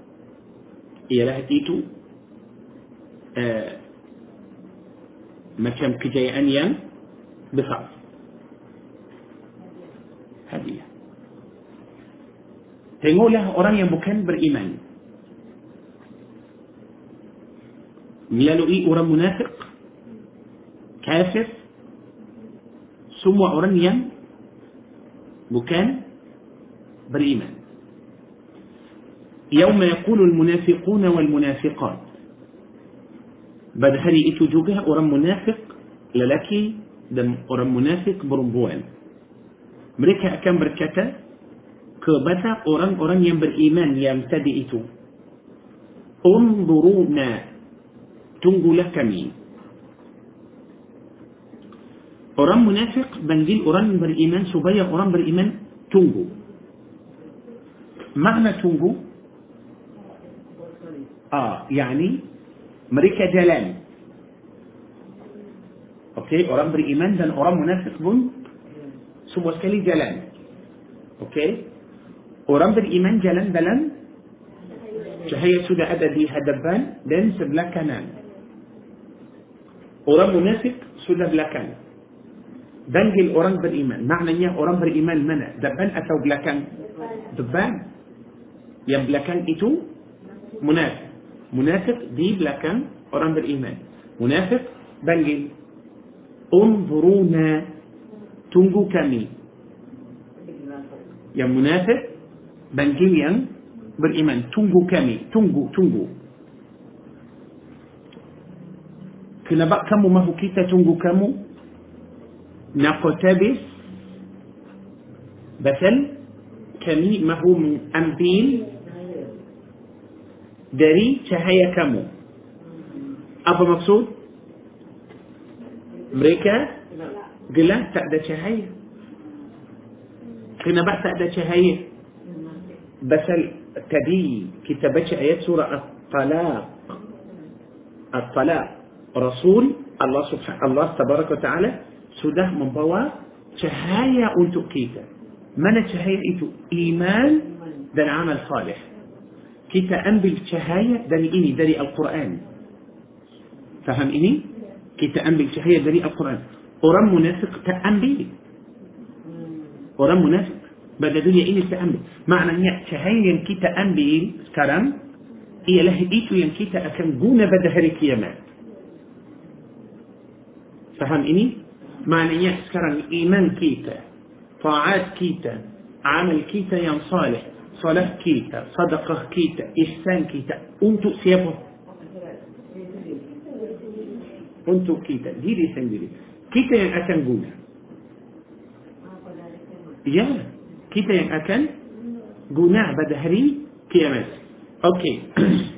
يا لها تيتو آه ما كم كجاي أنيا بصعب هدية. تنقول لها أرانيا مكان برإيمان. ملالو إي أرام منافق كافر semua orang yang bukan beriman. يوم يقول المنافقون والمنافقات pada hari itu juga orang munafik lelaki dan orang munafik perempuan mereka akan berkata kepada orang-orang yang beriman yang tadi itu unzuruna tunggulah kami أرام منافق بنجيل أرام بالإيمان سبيا أرام بالإيمان تنجو معنى تنجو آه يعني مريكا جلال. أوكي أرام بالإيمان دان أرام منافق بن سبوا سكالي جلال. أوكي؟ أرام بالإيمان جلال بلن جهية سودة أددي هدبان دان سبلا كنان. أرام منافق سودة بلا كنان. بنجل أوران بالإيمان. معنى نيا أوران بالإيمان منا. دبان أتو بلاكان. دبان. يا بلاكان إتو منافق. منافق دي بلاكان أوران بالإيمان. منافق بنجل انظرونا تنجو كامي. يا منافق بنجليا بالإيمان. تنجو كامي. تنجو تنجو. كنا بقى كم ما هو كيتا تنجو كامو؟ نقتبس بسل كمي ما هو من أمبيل دري تهيا كمو أبا مقصود؟ أمريكا قلا تأدى تهيا قلنا بعد تأدى تهيا بس تدي كتابة آيات سورة الطلاق. الطلاق. رسول الله سبحانه الله تبارك وتعالى sudah membawa cahaya untuk kita. Mana cahaya itu? Iman dan amal salih. Kita ambil cahaya dari ini, dari Al-Quran. Faham ini? Kita ambil cahaya dari Al-Quran. Orang munafik tak ambil. Orang munafik pada dunia ini tak ambil. Maknanya cahaya yang kita ambil sekarang ialah itu yang kita akan guna pada hari kiamat. Faham ini? Makna sekarang iman kita taat kita amal kita yang soleh solat kita sedekah kita ihsan kita untuk siapa untuk kita diri diri sendiri kita yang akan guna يا. كيتا ين أكن؟ قناع بدهري كيامات. أوكي.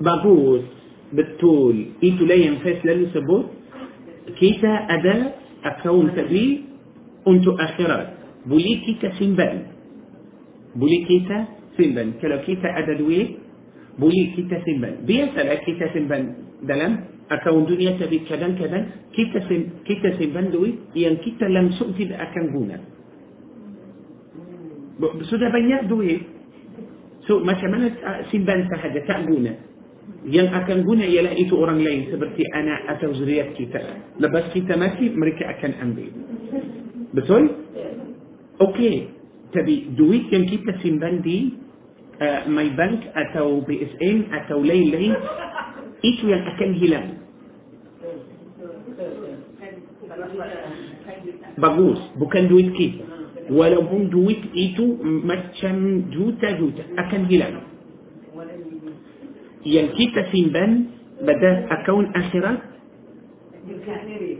بقول. بالطول. إيه تلين فاس لن يثبت كيتا أدا أكون تبي أنت آخرة بولي كيتا سنبان بولي كيتا سنبان كلا كيتا أدا دوي بولي كيتا سنبان بيسأل كيتا سنبان dalam akaun dunia tapi kadang-kadang. Kita sim kita simpan duit? Yang kita belum sure siapa akan guna. Siapa sudah punya duit. Sumo kamu simpan sahaja tak guna Yang akan guna ialah itu orang lain seperti anak atau zuriat kita. Lepas kita mati mereka akan ambil. Betul? Okey. Tapi duit yang kita simpan di uh, my bank atau BSN atau lain-lain itu yang akan hilang. Bagus, bukan duit kita. Walaupun duit itu macam juta-juta akan hilang. Yang kita simpan pada akaun akhirat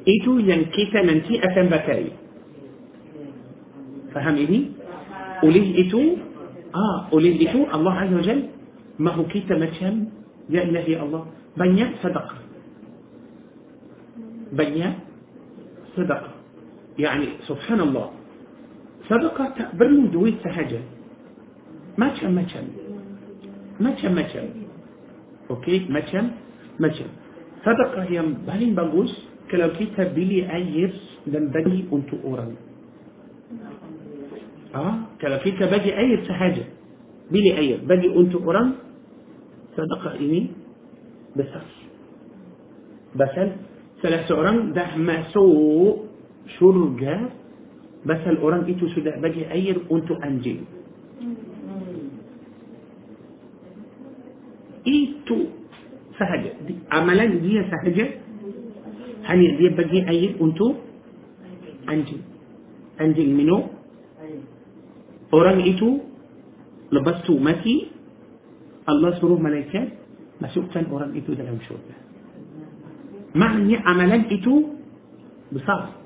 itu yang kita nanti akan pakai. Faham ini? Oleh itu, ah, oleh itu Allah Azza wa Jal mahu kita macam ya ilahi Allah banyak sedekah. Banyak sedekah. يعني سبحان الله صدقة برلو دويت سهجة ما كان ما كان ما كان ما كان كان ما كان صدقة هي بالين bagus kalau kita beli air dan bagi untuk orang ah kalau kita bagi air sahaja beli air bagi untuk orang sedekah ini besar Basal salah seorang dah masuk syurga basal orang itu sudah bagi air untuk anjing. Itu sahaja. Amalan dia sahaja hanya dia bagi air untuk anjing. Anjing minum. Orang itu lepas tu mati Allah suruh malaikat masukkan orang itu dalam syurga. Maknanya amalan itu besar.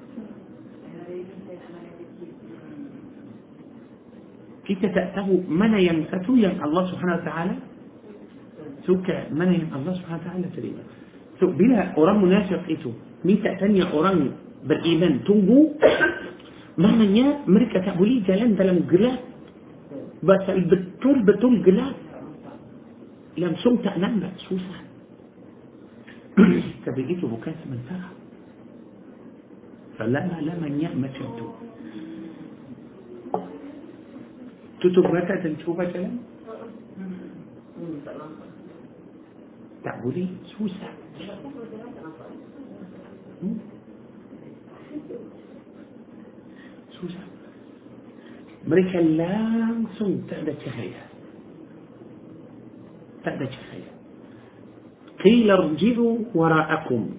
kita tak tahu mana yang satu yang Allah Subhanahu Wa Taala سكع من يعني الله سبحانه وتعالى تريد. تقبلها أوران منافق إتو. ميتا تانية أوران بالإيمان تنبو. مانيا مركة تقبلي جلان دلم جلاب بس البتول بتول جلاب لم سوم تأنام بأسوسا تبقيتو بكاس من فرح فلما لما نيا ما تنتو تتبغى تنتو بجلان 嗯，再浪费。Tak boleh, susah. Hmm? Susah. Mereka langsung tak ada cahaya. Tak ada cahaya. Qila rjiru wara'akum.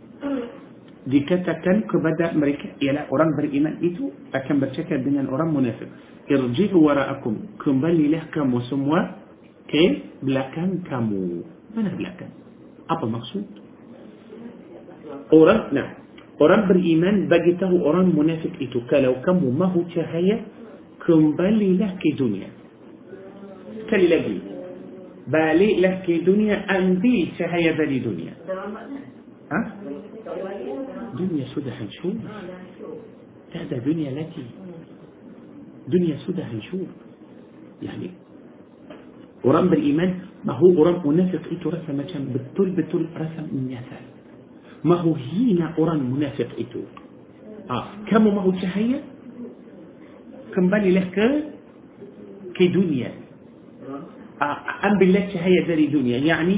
Dikatakan kepada mereka, ialah orang beriman itu akan bercakap dengan orang munafik. Irjiru wara'akum. Kembalilah kamu semua ke belakang kamu. Mana belakang? Apa maksud orang nah orang beriman bagi tahu orang munafik itu kalau kamu mahu cahaya kembalilah ke dunia sekali lagi baliklah ke dunia ambil cahaya dari dunia ha? dunia sudah hancur tak ada dunia lagi dunia sudah hancur. Yani ما هو قرآن منافق؟ إيتو رسم كان بالطول بالطول رسم من يسال ما هو هنا قرآن منافق إيتو؟ آه كم ما هو شهية؟ كم بالي لك؟ كدنيا آه أم بالله شهية ذري دنيا. يعني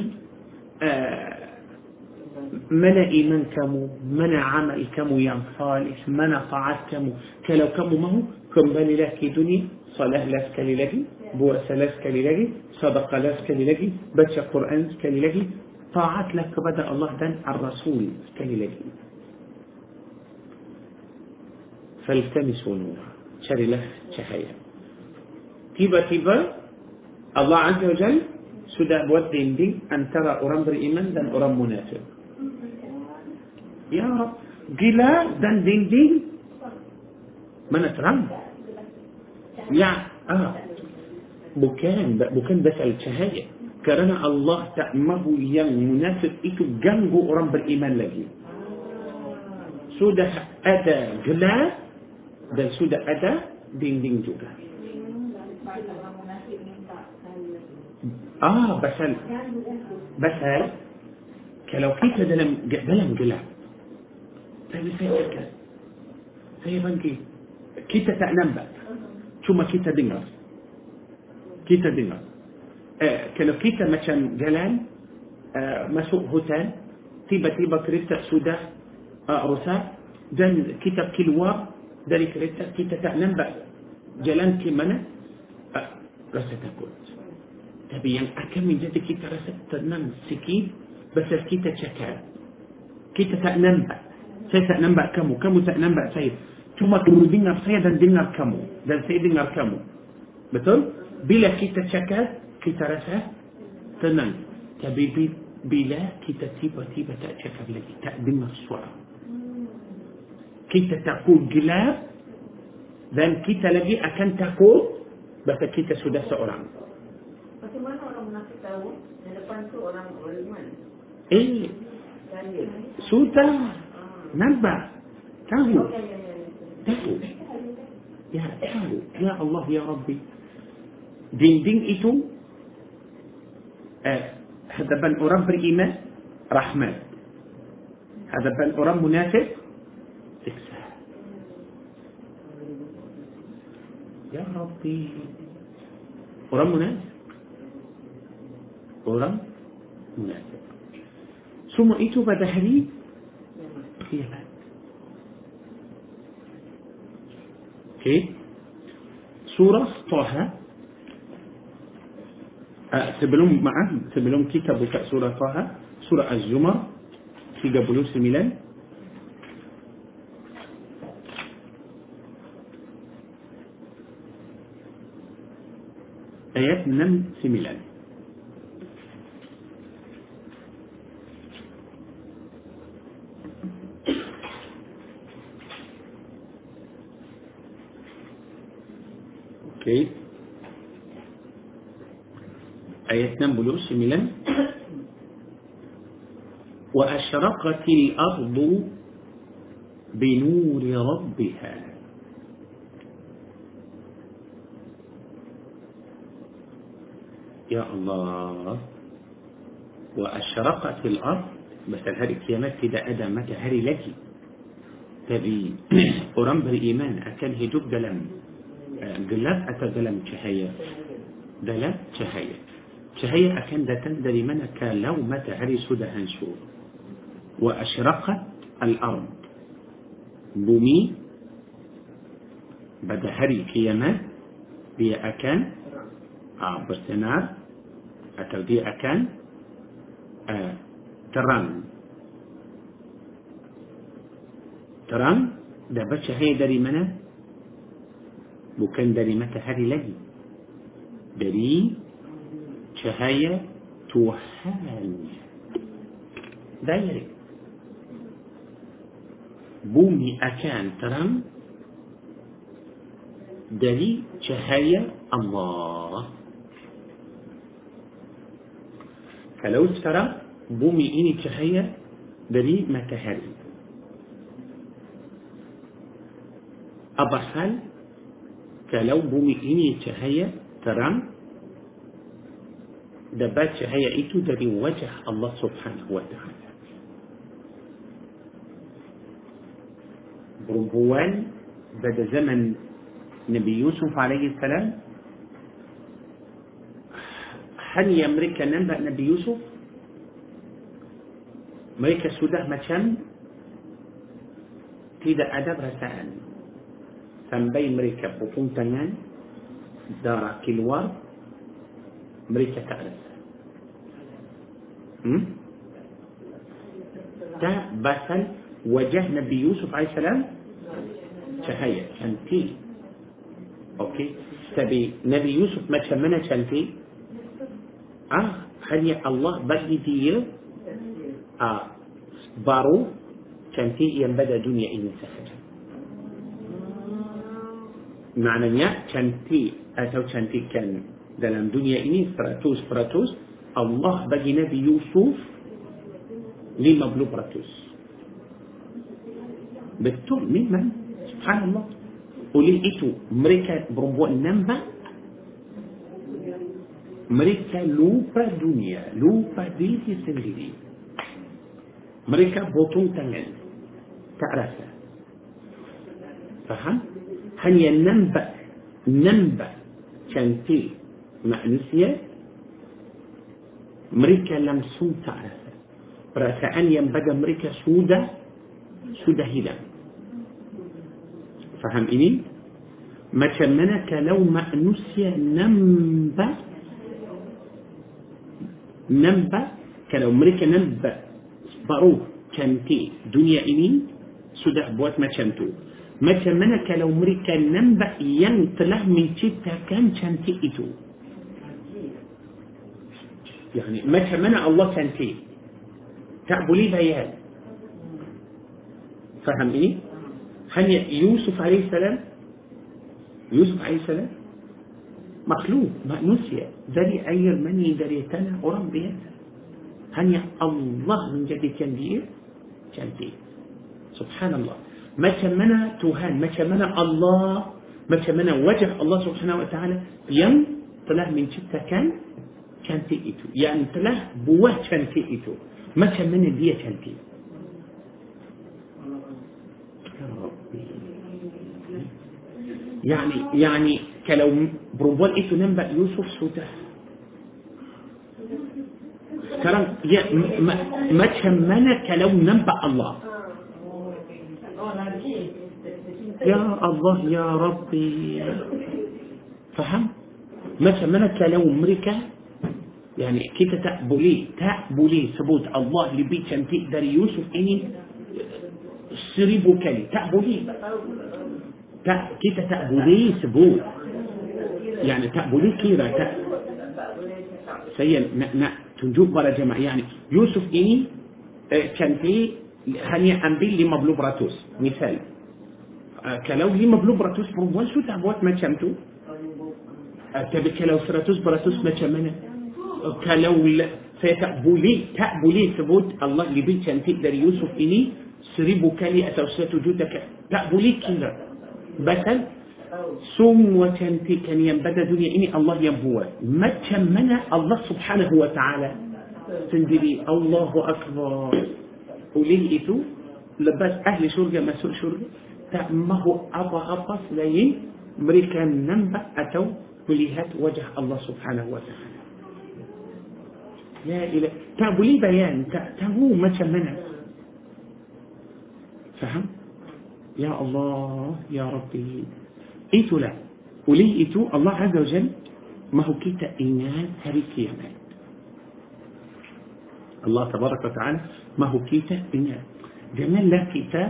آه من إيمان كم من عمل كم ينصالح يعني من طاعت كم كلو كم ما هو؟ كم بالي لك دنيا صلاة لك للذي بو سلاس كاليلاجي صدق لاس كاليلاجي بچا قرآن كاليلاجي طاعت لك بدا الله دان الرسول كاليلاجي فالتمسوا نورا شري الله شهية تيبا تيبا الله عز وجل سدى دين دين أن ترى أرام بريمان دان أرام منافق. يا رب جلا دان دين دين. من ترام يا آه. Bukan, bukan basal cahaya. Kerana Allah tak mahu yang munafik itu ganggu orang beriman lagi. Sudah ada gelap dan sudah ada dinding juga. Ah, basal. Basal kalau kita dalam dalam gelap saya cakap saya bangkit kita tak nampak cuma kita dengar كيتا دينا آه، كلو كيتا مثلا جلال آه، مسوق هوتان تيبا تيبا كريتا سودا آه، روسا. دن كيتا كيلوا ذلك كريتا كيتا تعلم بقى جلان كيمانا. رسا تاكوت تبين يعني أكمي جدي كيتا رسا تنم سكيب بس كيتا شكاب كيتا تعلم بقى سي تعلم بقى كمو كمو تعلم بقى سيد. ثم تقول دينا سيدا دينا كمو دينا سيدا كمو. betul? Bila kita cakap kita rasa tenang tapi bila kita tiba-tiba tak cakap lagi tak dengar suara kita takut gelap dan kita lagi akan takut bahasa kita sudah seorang Macam mana orang munafik tahu yang depan tu orang beriman? eh sudah nampak tahu Oh, tahu ya tahu ya Allah ya Rabbi dinding itu eh, hadapan orang beriman rahmat hadapan orang munafik siksa ya Rabbi orang munafik orang munafik semua itu pada hari kiamat Okey. Surah Taha uh, sebelum maaf sebelum kita buka surah Taha, surah Az-Zumar 39 ayat 6 9 Okey. Ayat 69 وأشرقت الأرض بنور ربها. يا الله. وأشرقت الأرض. مثل هذه الكلمات كده أدى متى هري لك. تبي orang beriman akan hidup dalam uh, gelap atau dalam cahaya dalam شهي أكن تندري منك لو متعري سودا هنشور وأشرقت الأرض. بومي بدا هري كيما بيا أكن آه برسنار أتودي أكن تران. تران دا بچه هي داري منا بوكان داري متى هري لدي. داري. كهية توحل دايري بومي أكان ترم دلي كهية الله. فلو ترى بومي إني كهية دلي ما تهري أبخل فلو بومي إني كهية ترم dapat cahaya itu dari wajah Allah subhanahu wa ta'ala perempuan pada zaman Nabi Yusuf alaihi salam hanya mereka nampak Nabi Yusuf mereka sudah macam tidak ada perasaan sampai mereka pukul tangan darah keluar mereka tak rasa تبثل وجه نبي يوسف عليه السلام. تهيا تنتي أوكي. تبي نبي يوسف ما تشمنا تنتي آه. هل يا الله بدي دي آه. بارو. تنتي ينبدا دنيا إني سكت معنى يا تنتي أتو تنتي كان. دلم دنيا إني. فراتوس فراتوس الله بقي نبي يوسف لمبلوب راتوس بكتب مين من سبحان الله. وليه إتو مريكا بربوة نمبا. مريكا لوبا دنيا لوبا ديتي سنجدي مريكا بوتون تنين تعرفها. فهم هني نمبا؟ نمبا. مع معنسيه مريكا لم سوتا برأس أن ينبدأ مريكا سودا سودا هلا فهم إني؟ ما تمنك لو ما نسي نمبا نمبا كلو مريكا نمبا برو كنتي دنيا إني؟ سودا بوات ما تمتو ما تمنك لو مريكا نمبا ينطلع من تيتا كان كنتي إتو. إيه يعني متى منع الله سنتين تعبوا ليه بيان فهم إيه؟ هل يوسف عليه السلام؟ يوسف عليه السلام؟ مخلوق ما نسي ذري أير من ذري تنا ورم هني الله من جد كان بيه كان بيه سبحان الله. ما كمنا تهان ما كمنا الله؟ ما كمنا وجه الله سبحانه وتعالى؟ يم طلع من جد كان كانتي ايتو يعني تله بوه كانتي ايتو ما كان من اللي كانتي يعني يعني كلو بروبول ايتو نمبا يوسف سوتا كلام يا ما تشمنا كلو نمبا الله يا الله يا ربي فهم؟ ما تشمنا كلو أمريكا يعني كيف تقبلي تقبلي ثبوت الله اللي بيت شن تقدر يوسف إني سريبو كلي تقبلي كيف تقبلي ثبوت؟ يعني تقبلي كيرا. سيئا نا نا تنجوك برا جماعة. يعني يوسف إني آه، كان في هني أنبي لما براتوس مثال. آه، كلو لما براتوس بروان شو تعبوات ما شمتو آه، تبي كلو سراتوس براتوس ما شمنا kalau saya tak boleh tak boleh sebut Allah lebih cantik dari Yusuf ini seribu kali atau satu juta kali tak boleh kira Bahkan semua cantikan yang pada dunia ini Allah yang buat. Macam mana Allah subhanahu wa ta'ala sendiri Allahu Akbar. Oleh itu, lepas ahli syurga masuk syurga, tak mahu apa-apa selain mereka nampak atau melihat wajah Allah subhanahu wa ta'ala. Ilah, tak boleh bayan, tak tahu macam mana. Faham? يا الله يا ربي. إيتو لا. ولي إيتو الله عز وجل ما هو كيتا إناد هري كيامات الله تبارك وتعالى ما هو كيتا إناد جمال لا كيتا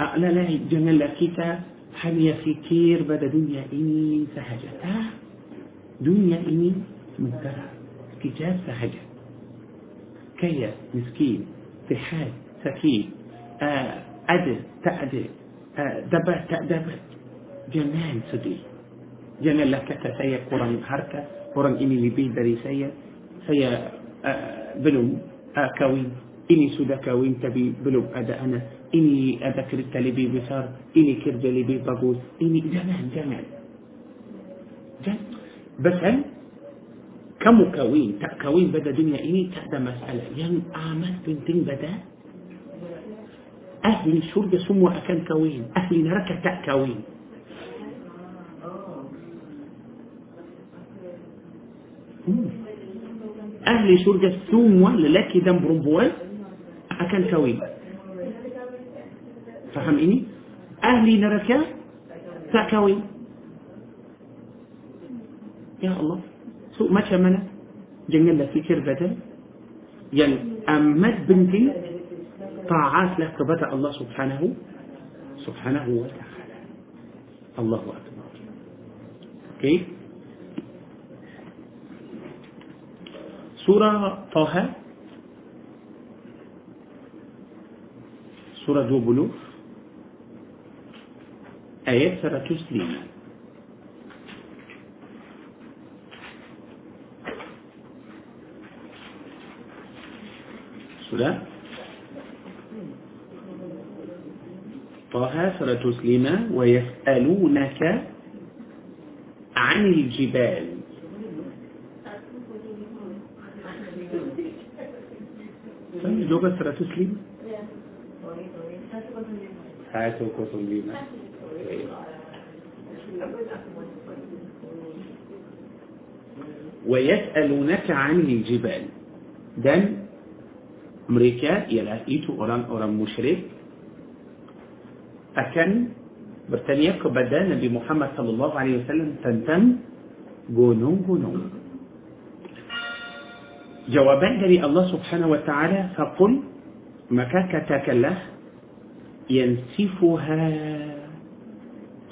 أه لا لا جمال لا كيتا هل يفكير بدا دنيا إني سهجة آه دنيا إني منتهى كتاب سهجة كي مسكين في حال سكين آه، أدل تعدل آه، دبر تأدبر. جنان سدي جنان لك تسيا قرن هركة قرن إني لبي دري سيا سيا آه، بلوم كوين. إني سودا كوين تبي بلوم أدا أنا. إني أذكر لبي بصار إني كرد لبي بغوث إني جنان جنان جنان بس هل tak kawin pada dunia ini tak ada masalah yang amat penting pada ahli syurga semua akan kahwin? ahli neraka tak kahwin ahli syurga semua lelaki dan perempuan akan kahwin. faham ini? ahli neraka tak kahwin يا الله. so macam mana janganlah fikir pada. يعني amat penting taatlah kepada الله سبحانه سبحانه وتعالى. الله أكبر. okey سورة طه. surah dua puluh ayat 35 السلام طه سورة سليمة ويسألونك عن الجبال. سمي لغة سورة سليمة ويسألونك عن الجبال. ده mereka ialah itu orang-orang musyrik akan bertanya kepada Nabi Muhammad sallallahu alaihi wasallam tentang gunung-gunung. Jawaban dari Allah Subhanahu wa taala faqul maka katakanlah yansifuha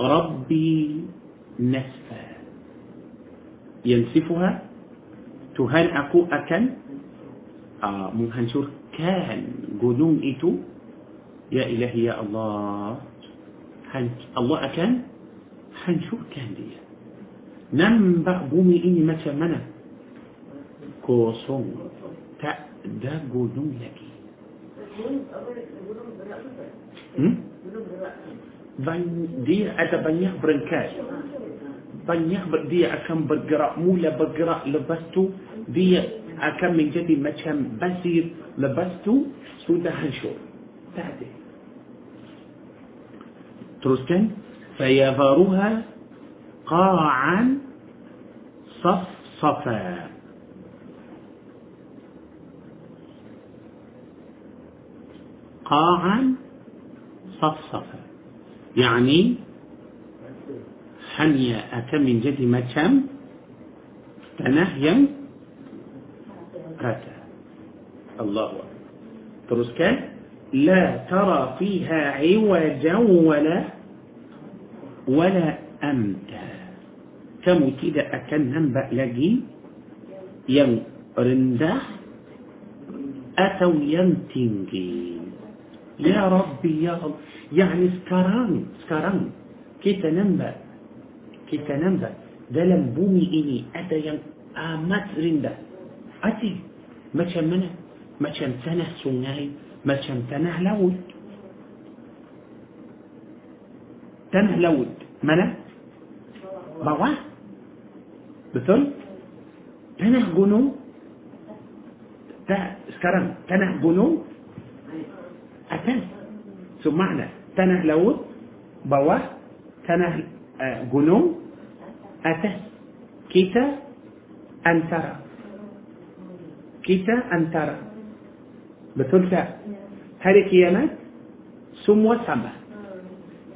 rabbi nasfa yansifuha Tuhan aku akan uh, menghancurkan كان جنون إتو يا إلهي يا الله. حن... الله أكان؟ حنشو كان دي؟ نم بومي إني مثلا منا كوسون. تا دا جنون لكي بين دي أتا بنيه برنكاش بنيه دي أكان بقرأ مولا بقرأ لبستو. دي أكم من جدي ما كان بسير لبستو سودا هنشور. تعدي. تروسكن فيفاروها قاعا صف صفا قاعا صف صفا يعني حنيا أكم من جدي ما كان تنهيم هذا الله ترس كان لا ترى فيها عوجا ولا ولا أمتا. كم كده أكن ننبأ لجي ين رنده أتو ينتنجي يا ربي يا رب. يعني سكران سكران. كيف ننبأ؟ كيف ننبأ؟ دلم بومي إني أتا يم آمات رنده أتي ما كان منه؟ ما كان تنه سنهي ما كان تنه لود. تنه لود. منه؟ بوا بثل تنه قنو تا سكرم تنه قنو أتن سمعنا تنه لود. بوا تنه آه، قنو أتن كيتا أنترى kita antara. Betul tak? Hari kiamat semua sama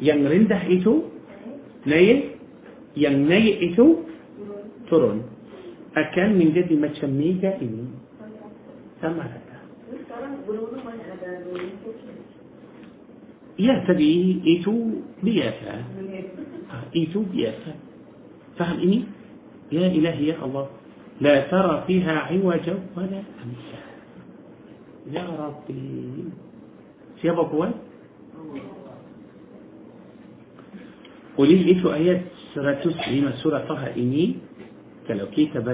yang rendah itu naik yang naik itu turun. Akan menjadi macam mega ini. Sama rata ya tadi itu biasa. Itu biasa. Faham ini? Ya ilahi ya Allah لا ترى فيها عوجا ولا أمسا. يا ربي. يا بطول قولي لي في آيات سورة تسليم سورة طه إني؟ كلو كيتب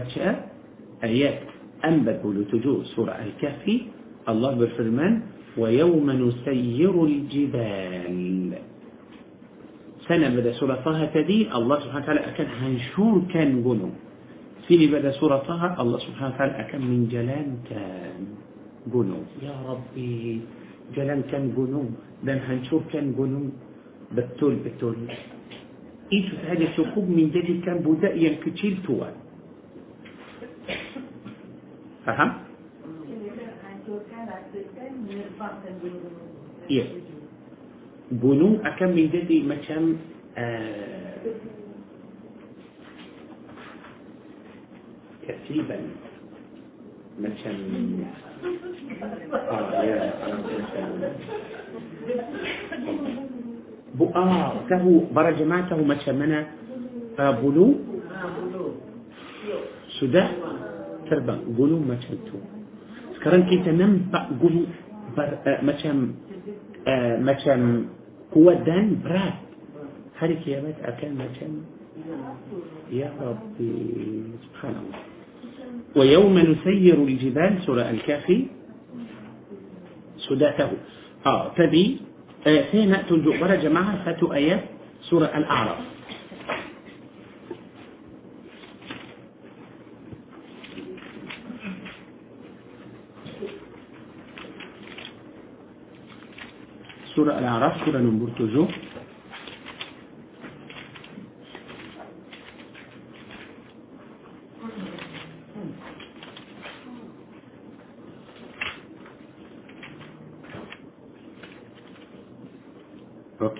آيات أنبت لتجو سورة الكهف. الله بالفرمان ويوم نسير الجبال. سنة بدأ سورة طه تدي الله سبحانه وتعالى كان هنشور كان قلوب فيني بدأ سورة طه. الله سبحانه وتعالى أكم من جلال كان جنون يا ربي جلال كان جنون دان هنشوف كان جنون بتول بتول. إيش هذا الشكوك من جدي كان بدائيا كتير توان فهم؟ إيه. يس بنو أكم من جدي مثلا آه كثيبا. مثلا بؤارته برجماته مثلا. منا آه، بلو؟ سدى تربا بلو مثلا تو. كي تنم بلو آه، مثلا آه، مثلا قوة دان براد. هذه كيامات أكان مثلا. يا ربي سبحان الله. ويوم نسير الجبال سورة الكافي سداته آه تبي؟ آه، آيتين تنجو برا جماعة فاتو آيات سورة الأعراف. سورة الأعراف سورة نمبر 2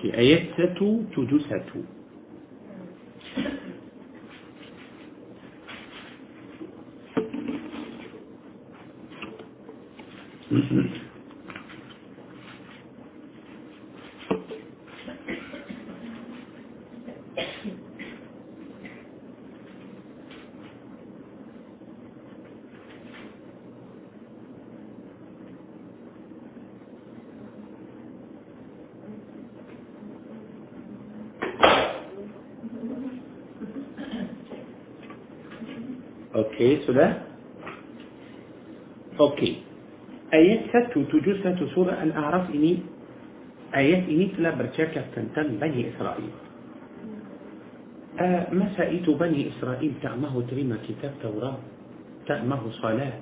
كي أيتتو ستو كذا أوكي. آيات ست تجوز ست سورة أن أعرف اني آيات إني تلا برشاكة تنتم بني إسرائيل. آه، مسائيت بني إسرائيل تأمه تريم كتاب توراة؟ تأمه صلاة.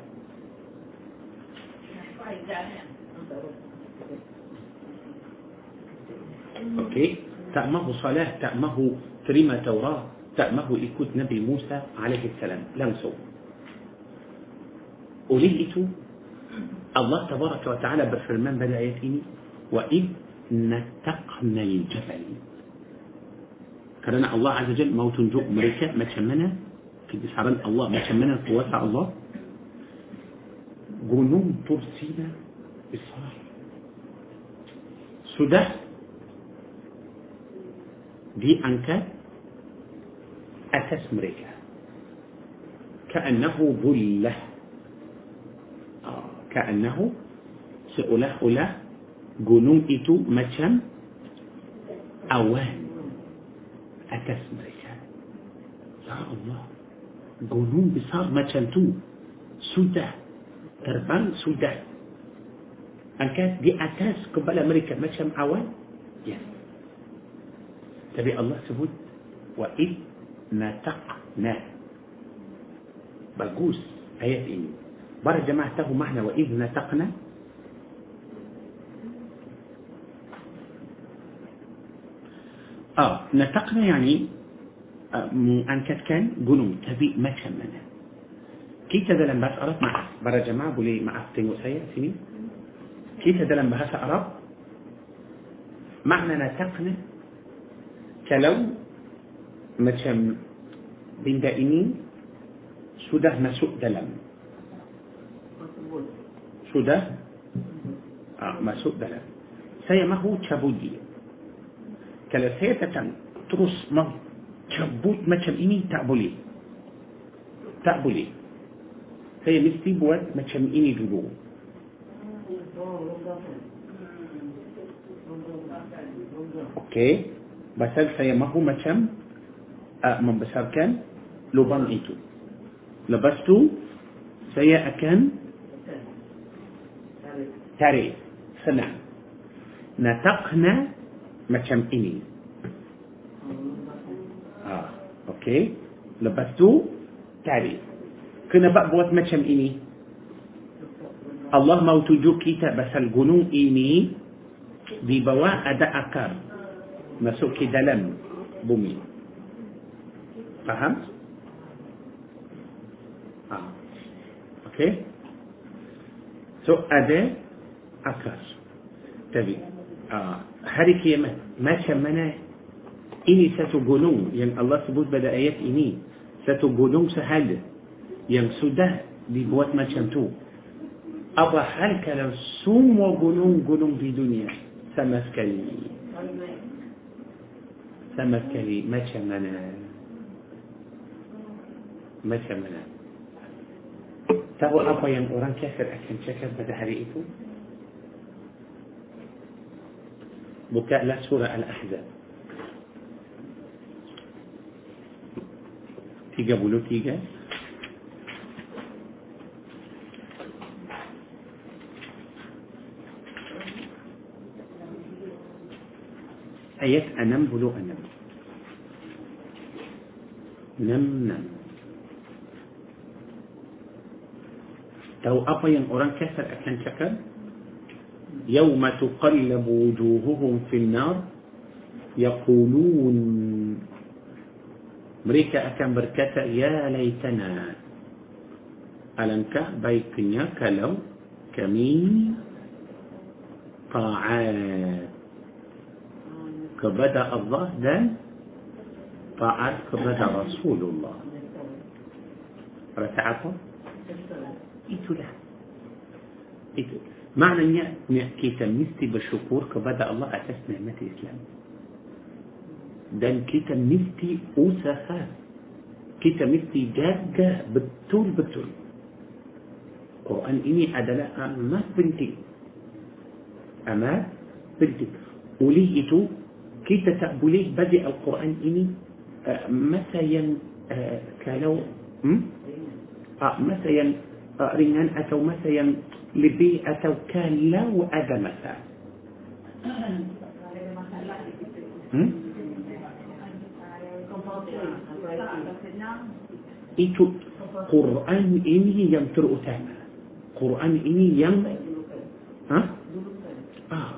أوكي. تأمه صلاة تأمه تريم توراة تأمه إيكوت نبي موسى عليه السلام. لم أوليتو الله تبارك وتعالى بفرمان بدأ يتيني وإذ نتقنا الجبل كرنا الله عز وجل موت جوء مريكا ما تشمنا. في بسعران الله ما تشمنا قوات الله. جنون ترسينا بصار سدى دي أنك أساس مريكا كأنه بلة. كأنه سأله أولا جنوم إتو مچم أوان أتس مريكا يا الله. جنوم بصار مچم تو. سودة. تربان سودة. أنكاس دي أتس كبال أمريكا. مچم أوان يا تبي الله سبوت وإذ نتقنا. بقوس آيات إني. بره جماعة تهو معنى وإذ نتقنا. آه نتقنا يعني آه، أن كان جنون تبي ما كمنا كي تدلم بس أرد مع بره جماعة بولي مع أفتين وسيا سيني؟ كي تدلم بها سأرد معنى نتقنا كلو ما كم بين دائمين سودة سوء دلم. Sudah ah, masuk dalam saya mahu cabut dia kalau saya datang terus mau cabut macam ini tak boleh tak boleh saya mesti buat macam ini dulu Okey, pasal saya mahu macam uh, membesarkan lubang itu. Lepas tu saya akan tarik senang. Nataqna macam ini. Ah, okey. Lepas tu tarik. Kenapa buat macam ini? Allah mau tunjuk kita pasal gunung ini di bawah ada akar masuk ke dalam bumi. Faham? Ah. Okey. So ada أكاس تبي هاريك يما ما شمنا إني ستقولون ين يعني الله سبوت بدأ آيات إني ستقولون سهل. يعني ين سودة لبوات ما شمتو أبا هاريك لو سوم وقولون قولون في دنيا سمسكلي سمسكلي ما شمنا ما شمنا تقول أبا ين أوران كيف أكن شكل بدأ هاريكو بكاء لا سورة الأحزاب. تيجا بولو تيجا. آيات أنم بلو أنم. نم نم. تو أبا ين أوران كسر أكن شكر؟ يوم تقلب وجوههم في النار يقولون مريكا أكن بركتا يا ليتنا. ألنك بيقنيا كلو كمين طاعات؟ كبدا الله ده طاعات كبدا رسول الله. رتعكم إتلا. إتلا. معنى يا كي تمستي بالشكور كبدأ الله أساس نعمة الإسلام. دان كي تمستي اوسخا كي تمستي جادة بتول بتول قرآن إني أدلاء ما بنتي أما بنتي. وليتو كي تتقبلي بدأ القرآن إني مثلا كلو أه مثلا آه، آه، آه، رنان أتو مثلا لبيئة كان لو أذى مثلا. إيه قرآن إني يمتر أتانا قرآن إني يم ها؟ آه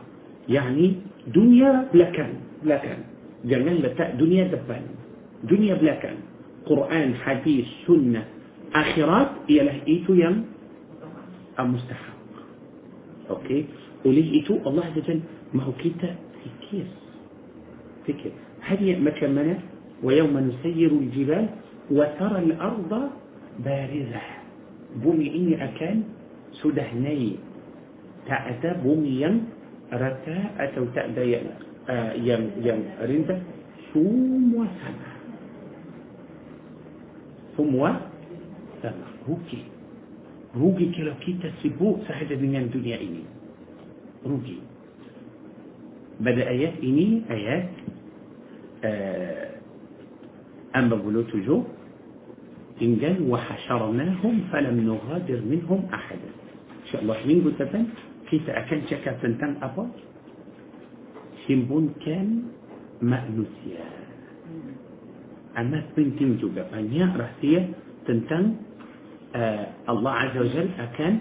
يعني دنيا بلا كان بلا كان جنان بتاء دنيا دبان. دنيا بلا كان قرآن حديث سنة آخرات يلا إيتو يم؟ أم مستحى mustahak okey oleh itu Allah Azza mahu kita fikir fikir هذه mana ويوم نسير الجبال وترى الأرض بارزة. بومي إني أكان سدهني تأتى بومي ين رتا أتو ين ين ين رندا semua sama semua sama rugi rugi kalau kita sibuk sahaja dengan dunia ini. Rugi. Pada ayat ini ayat أما بلو تجو إنجل وحشرناهم فلم نغادر منهم أحدا إن شاء الله قلت بن كيف أكن شكا تنتن أبا سيمبون كان مأنوسيا أما بنتين جوجا فانيا آه، الله عز وجل أكان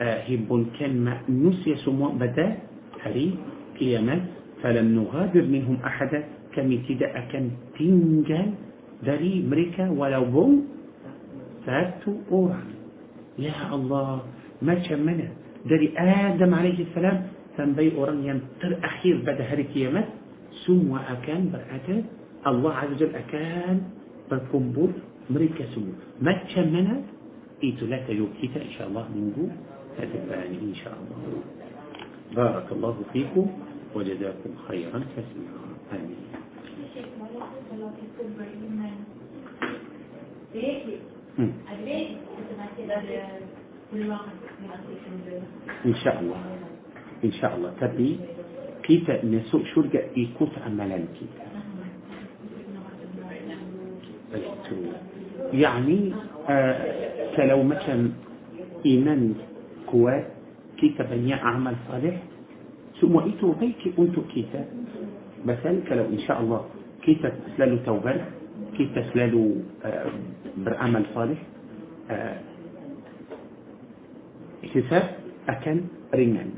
هبون آه، كلمة نسي سمو بدأ هري قياما فلم نغادر منهم أحدا كم تدا أكان تنجل دري مريكا ولو بوم فاتو أورا. يا الله ما شمنا. دري آدم عليه السلام تنبي أورا ينطر أخير بدا هري قياما. سمو أكان برأتا الله عز وجل أكان بركمبور مريكا سمو ما شمنا. ثلاثة يوكيتا إن شاء الله منذ هتبعني إن شاء الله. بارك الله فيكم وجزاكم خيرا كثيرا. آمين. إن شاء الله. إن شاء الله. تبي كيتا نسوء شرقة يكوت عملان كيتا يعني آه لو مثلا إيمان كوا كتابا يا عمل صالح؟ ثم إيتو هيك أنتو كتاب مثلا لو إن شاء الله كتاب تسلالو توبة؟ كتاب تسلالو آه، برعمل صالح؟ آه، حساب أكن رنان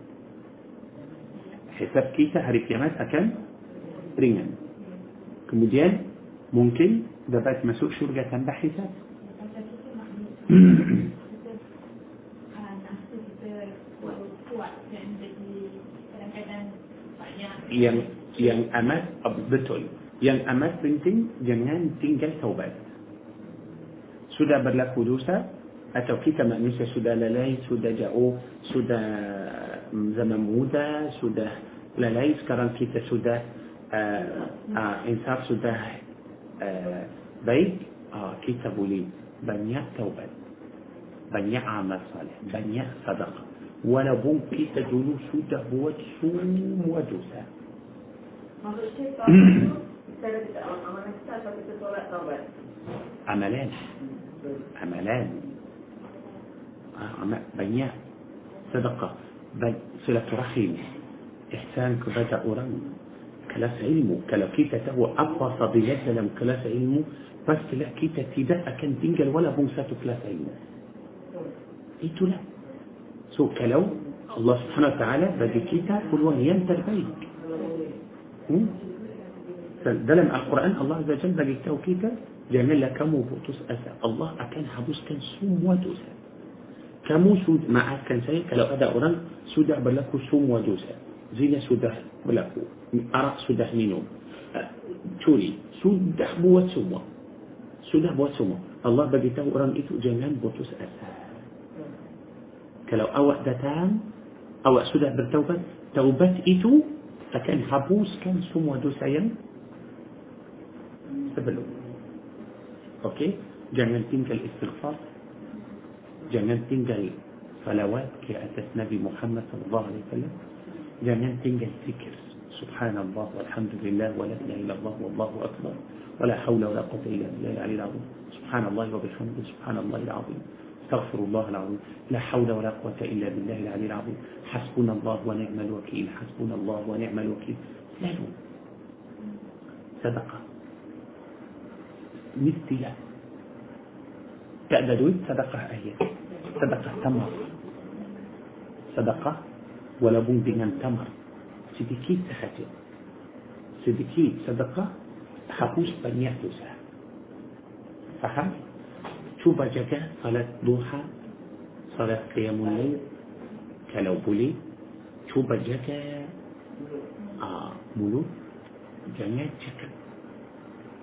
حساب كيتا هاري كيامات أكن رنان كمديان ممكن دبات مسوء شرقة بحساب yang yang amat betul. Yang amat penting jangan tinggal taubat. Sudah berlaku dosa atau kita manusia sudah lalai, sudah jauh, sudah zaman muda, sudah lalai sekarang kita sudah uh, uh, insaf sudah uh, baik, uh, kita boleh banyak taubat. بنيا عمل صالح بنيا صدق. ولا بوكي تدونو شو تهبوة شو ودوسة عملان. عملان. بنيا صدقة بل صلة رحيم. إحسان كبدا أوران كلاس علمه. كلاكيتا تهو أبا صبيلة لم كلاس علمه. بس لكيتا تداء كان تنجل ولا بمساتو كلاس علمه. قلت لا سوك لو الله سبحانه وتعالى بذكيتها فلوه ينتربيك ده لما القرآن الله عز وجل بقيت توكيتا جميل كمو بوتوس أسا. الله أكان حبوس كان سوم ودوسا كمو سود ما عاد كان سيء. لو هذا أوران سودع بلاكو سوم ودوسا زين سودع بلاكو أرق سودع منهم. توري سودع بوات سوم سودع بوات سوم الله بقيت أوران إتو جميل بوتوس أسا. كلو أو دتان أو أسودة بالتوبة توبة إتو فكان حبوس كان سمو دوسين سبلو. أوكي؟ جنن تنك الاستغفار. جنن تنك الصلوات كي نبي محمد صلى الله عليه وسلم. جنن تنك الذكر. سبحان الله والحمد لله ولا إله إلا الله والله أكبر. ولا حول ولا قوة إلا بالله العلي العظيم. سبحان الله وبحمده سبحان الله العظيم. استغفر الله العظيم. لا حول ولا قوة إلا بالله العلي العظيم. حسبنا الله ونعم الوكيل. حسبنا الله ونعم الوكيل. لا صدقة. مثل تعدد صدقة أهي صدقة تمر. صدقة بون dengan تمر. sedikit sahaja sedikit sedekah hapus banyak dosa faham cuba jaga salat duha salat qiyamul lail kalau boleh cuba jaga uh, mulut jangan cakap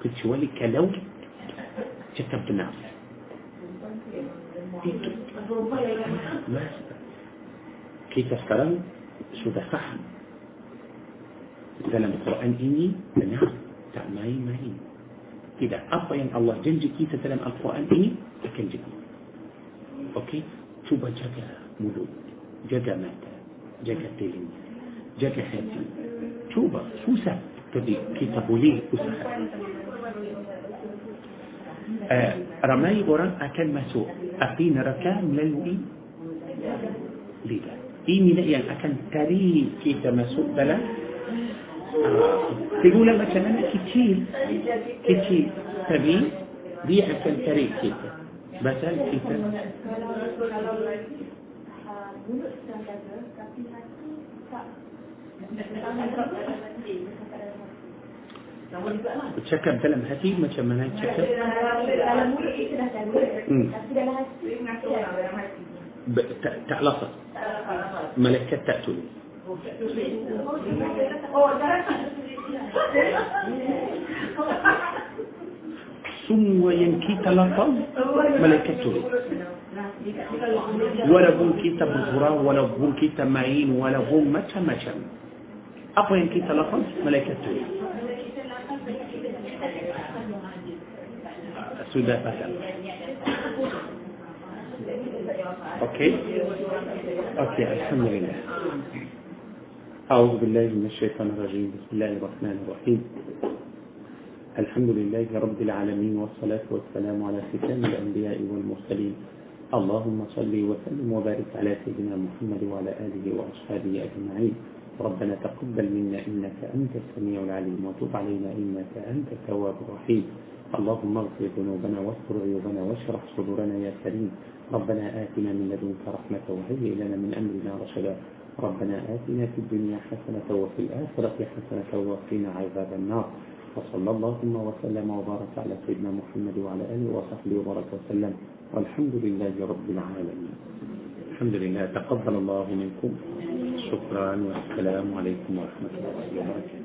kecuali kalau cakap benar itu kita sekarang sudah faham dalam Quran ini benar tak main-main tidak apa yang Allah janji kita dalam Al-Quran ini akan jadi okey شو بجاك مدود؟ جاك مات. جاك تيلين جاك حياتي. شو با شو سا تبي كتاب لي وسخ آه رماي قران أكل مسو. أقين ركام للوي. لذا. إيه من أي أن أكن تاريخ كيف مسؤول بلا. تقول لما كان أنا كتير. كتير. تبي؟ دي أكن تاريخ كيف basal kita cakap dalam hati macam mana cakap dalam mulut itu dah tahu tapi dalam hati tak tak lafaz malaikat tak tulis ثم ينكي تلقى ملكة تولي. ولا بون كي تبزورا ولا بون كي تمعين ولا بون متى متى. أقوى ينكي تلقى ملكة تولي. سودة فتن أوكي؟ أوكي الحمد لله. أعوذ بالله من الشيطان الرجيم. بسم الله الرحمن الرحيم. الحمد لله رب العالمين والصلاة والسلام على ختام الأنبياء والمرسلين. اللهم صل وسلم وبارك على سيدنا محمد وعلى آله وأصحابه أجمعين. ربنا تقبل منا إنك أنت السميع العليم وتب علينا إنك أنت التواب الرحيم. اللهم اغفر ذنوبنا واستر عيوبنا واشرح صدورنا يا كريم. ربنا آتنا من لدنك رحمة وهيئ لنا من أمرنا رشدا. ربنا آتنا في الدنيا حسنة وفي الآخرة حسنة وقنا عذاب النار. وصلى اللهم وسلم وبارك على سيدنا محمد وعلى آله وصحبه وبارك وسلم. والحمد لله رب العالمين. الحمد لله. تقبل الله منكم. شكرا والسلام عليكم ورحمة الله وبركاته.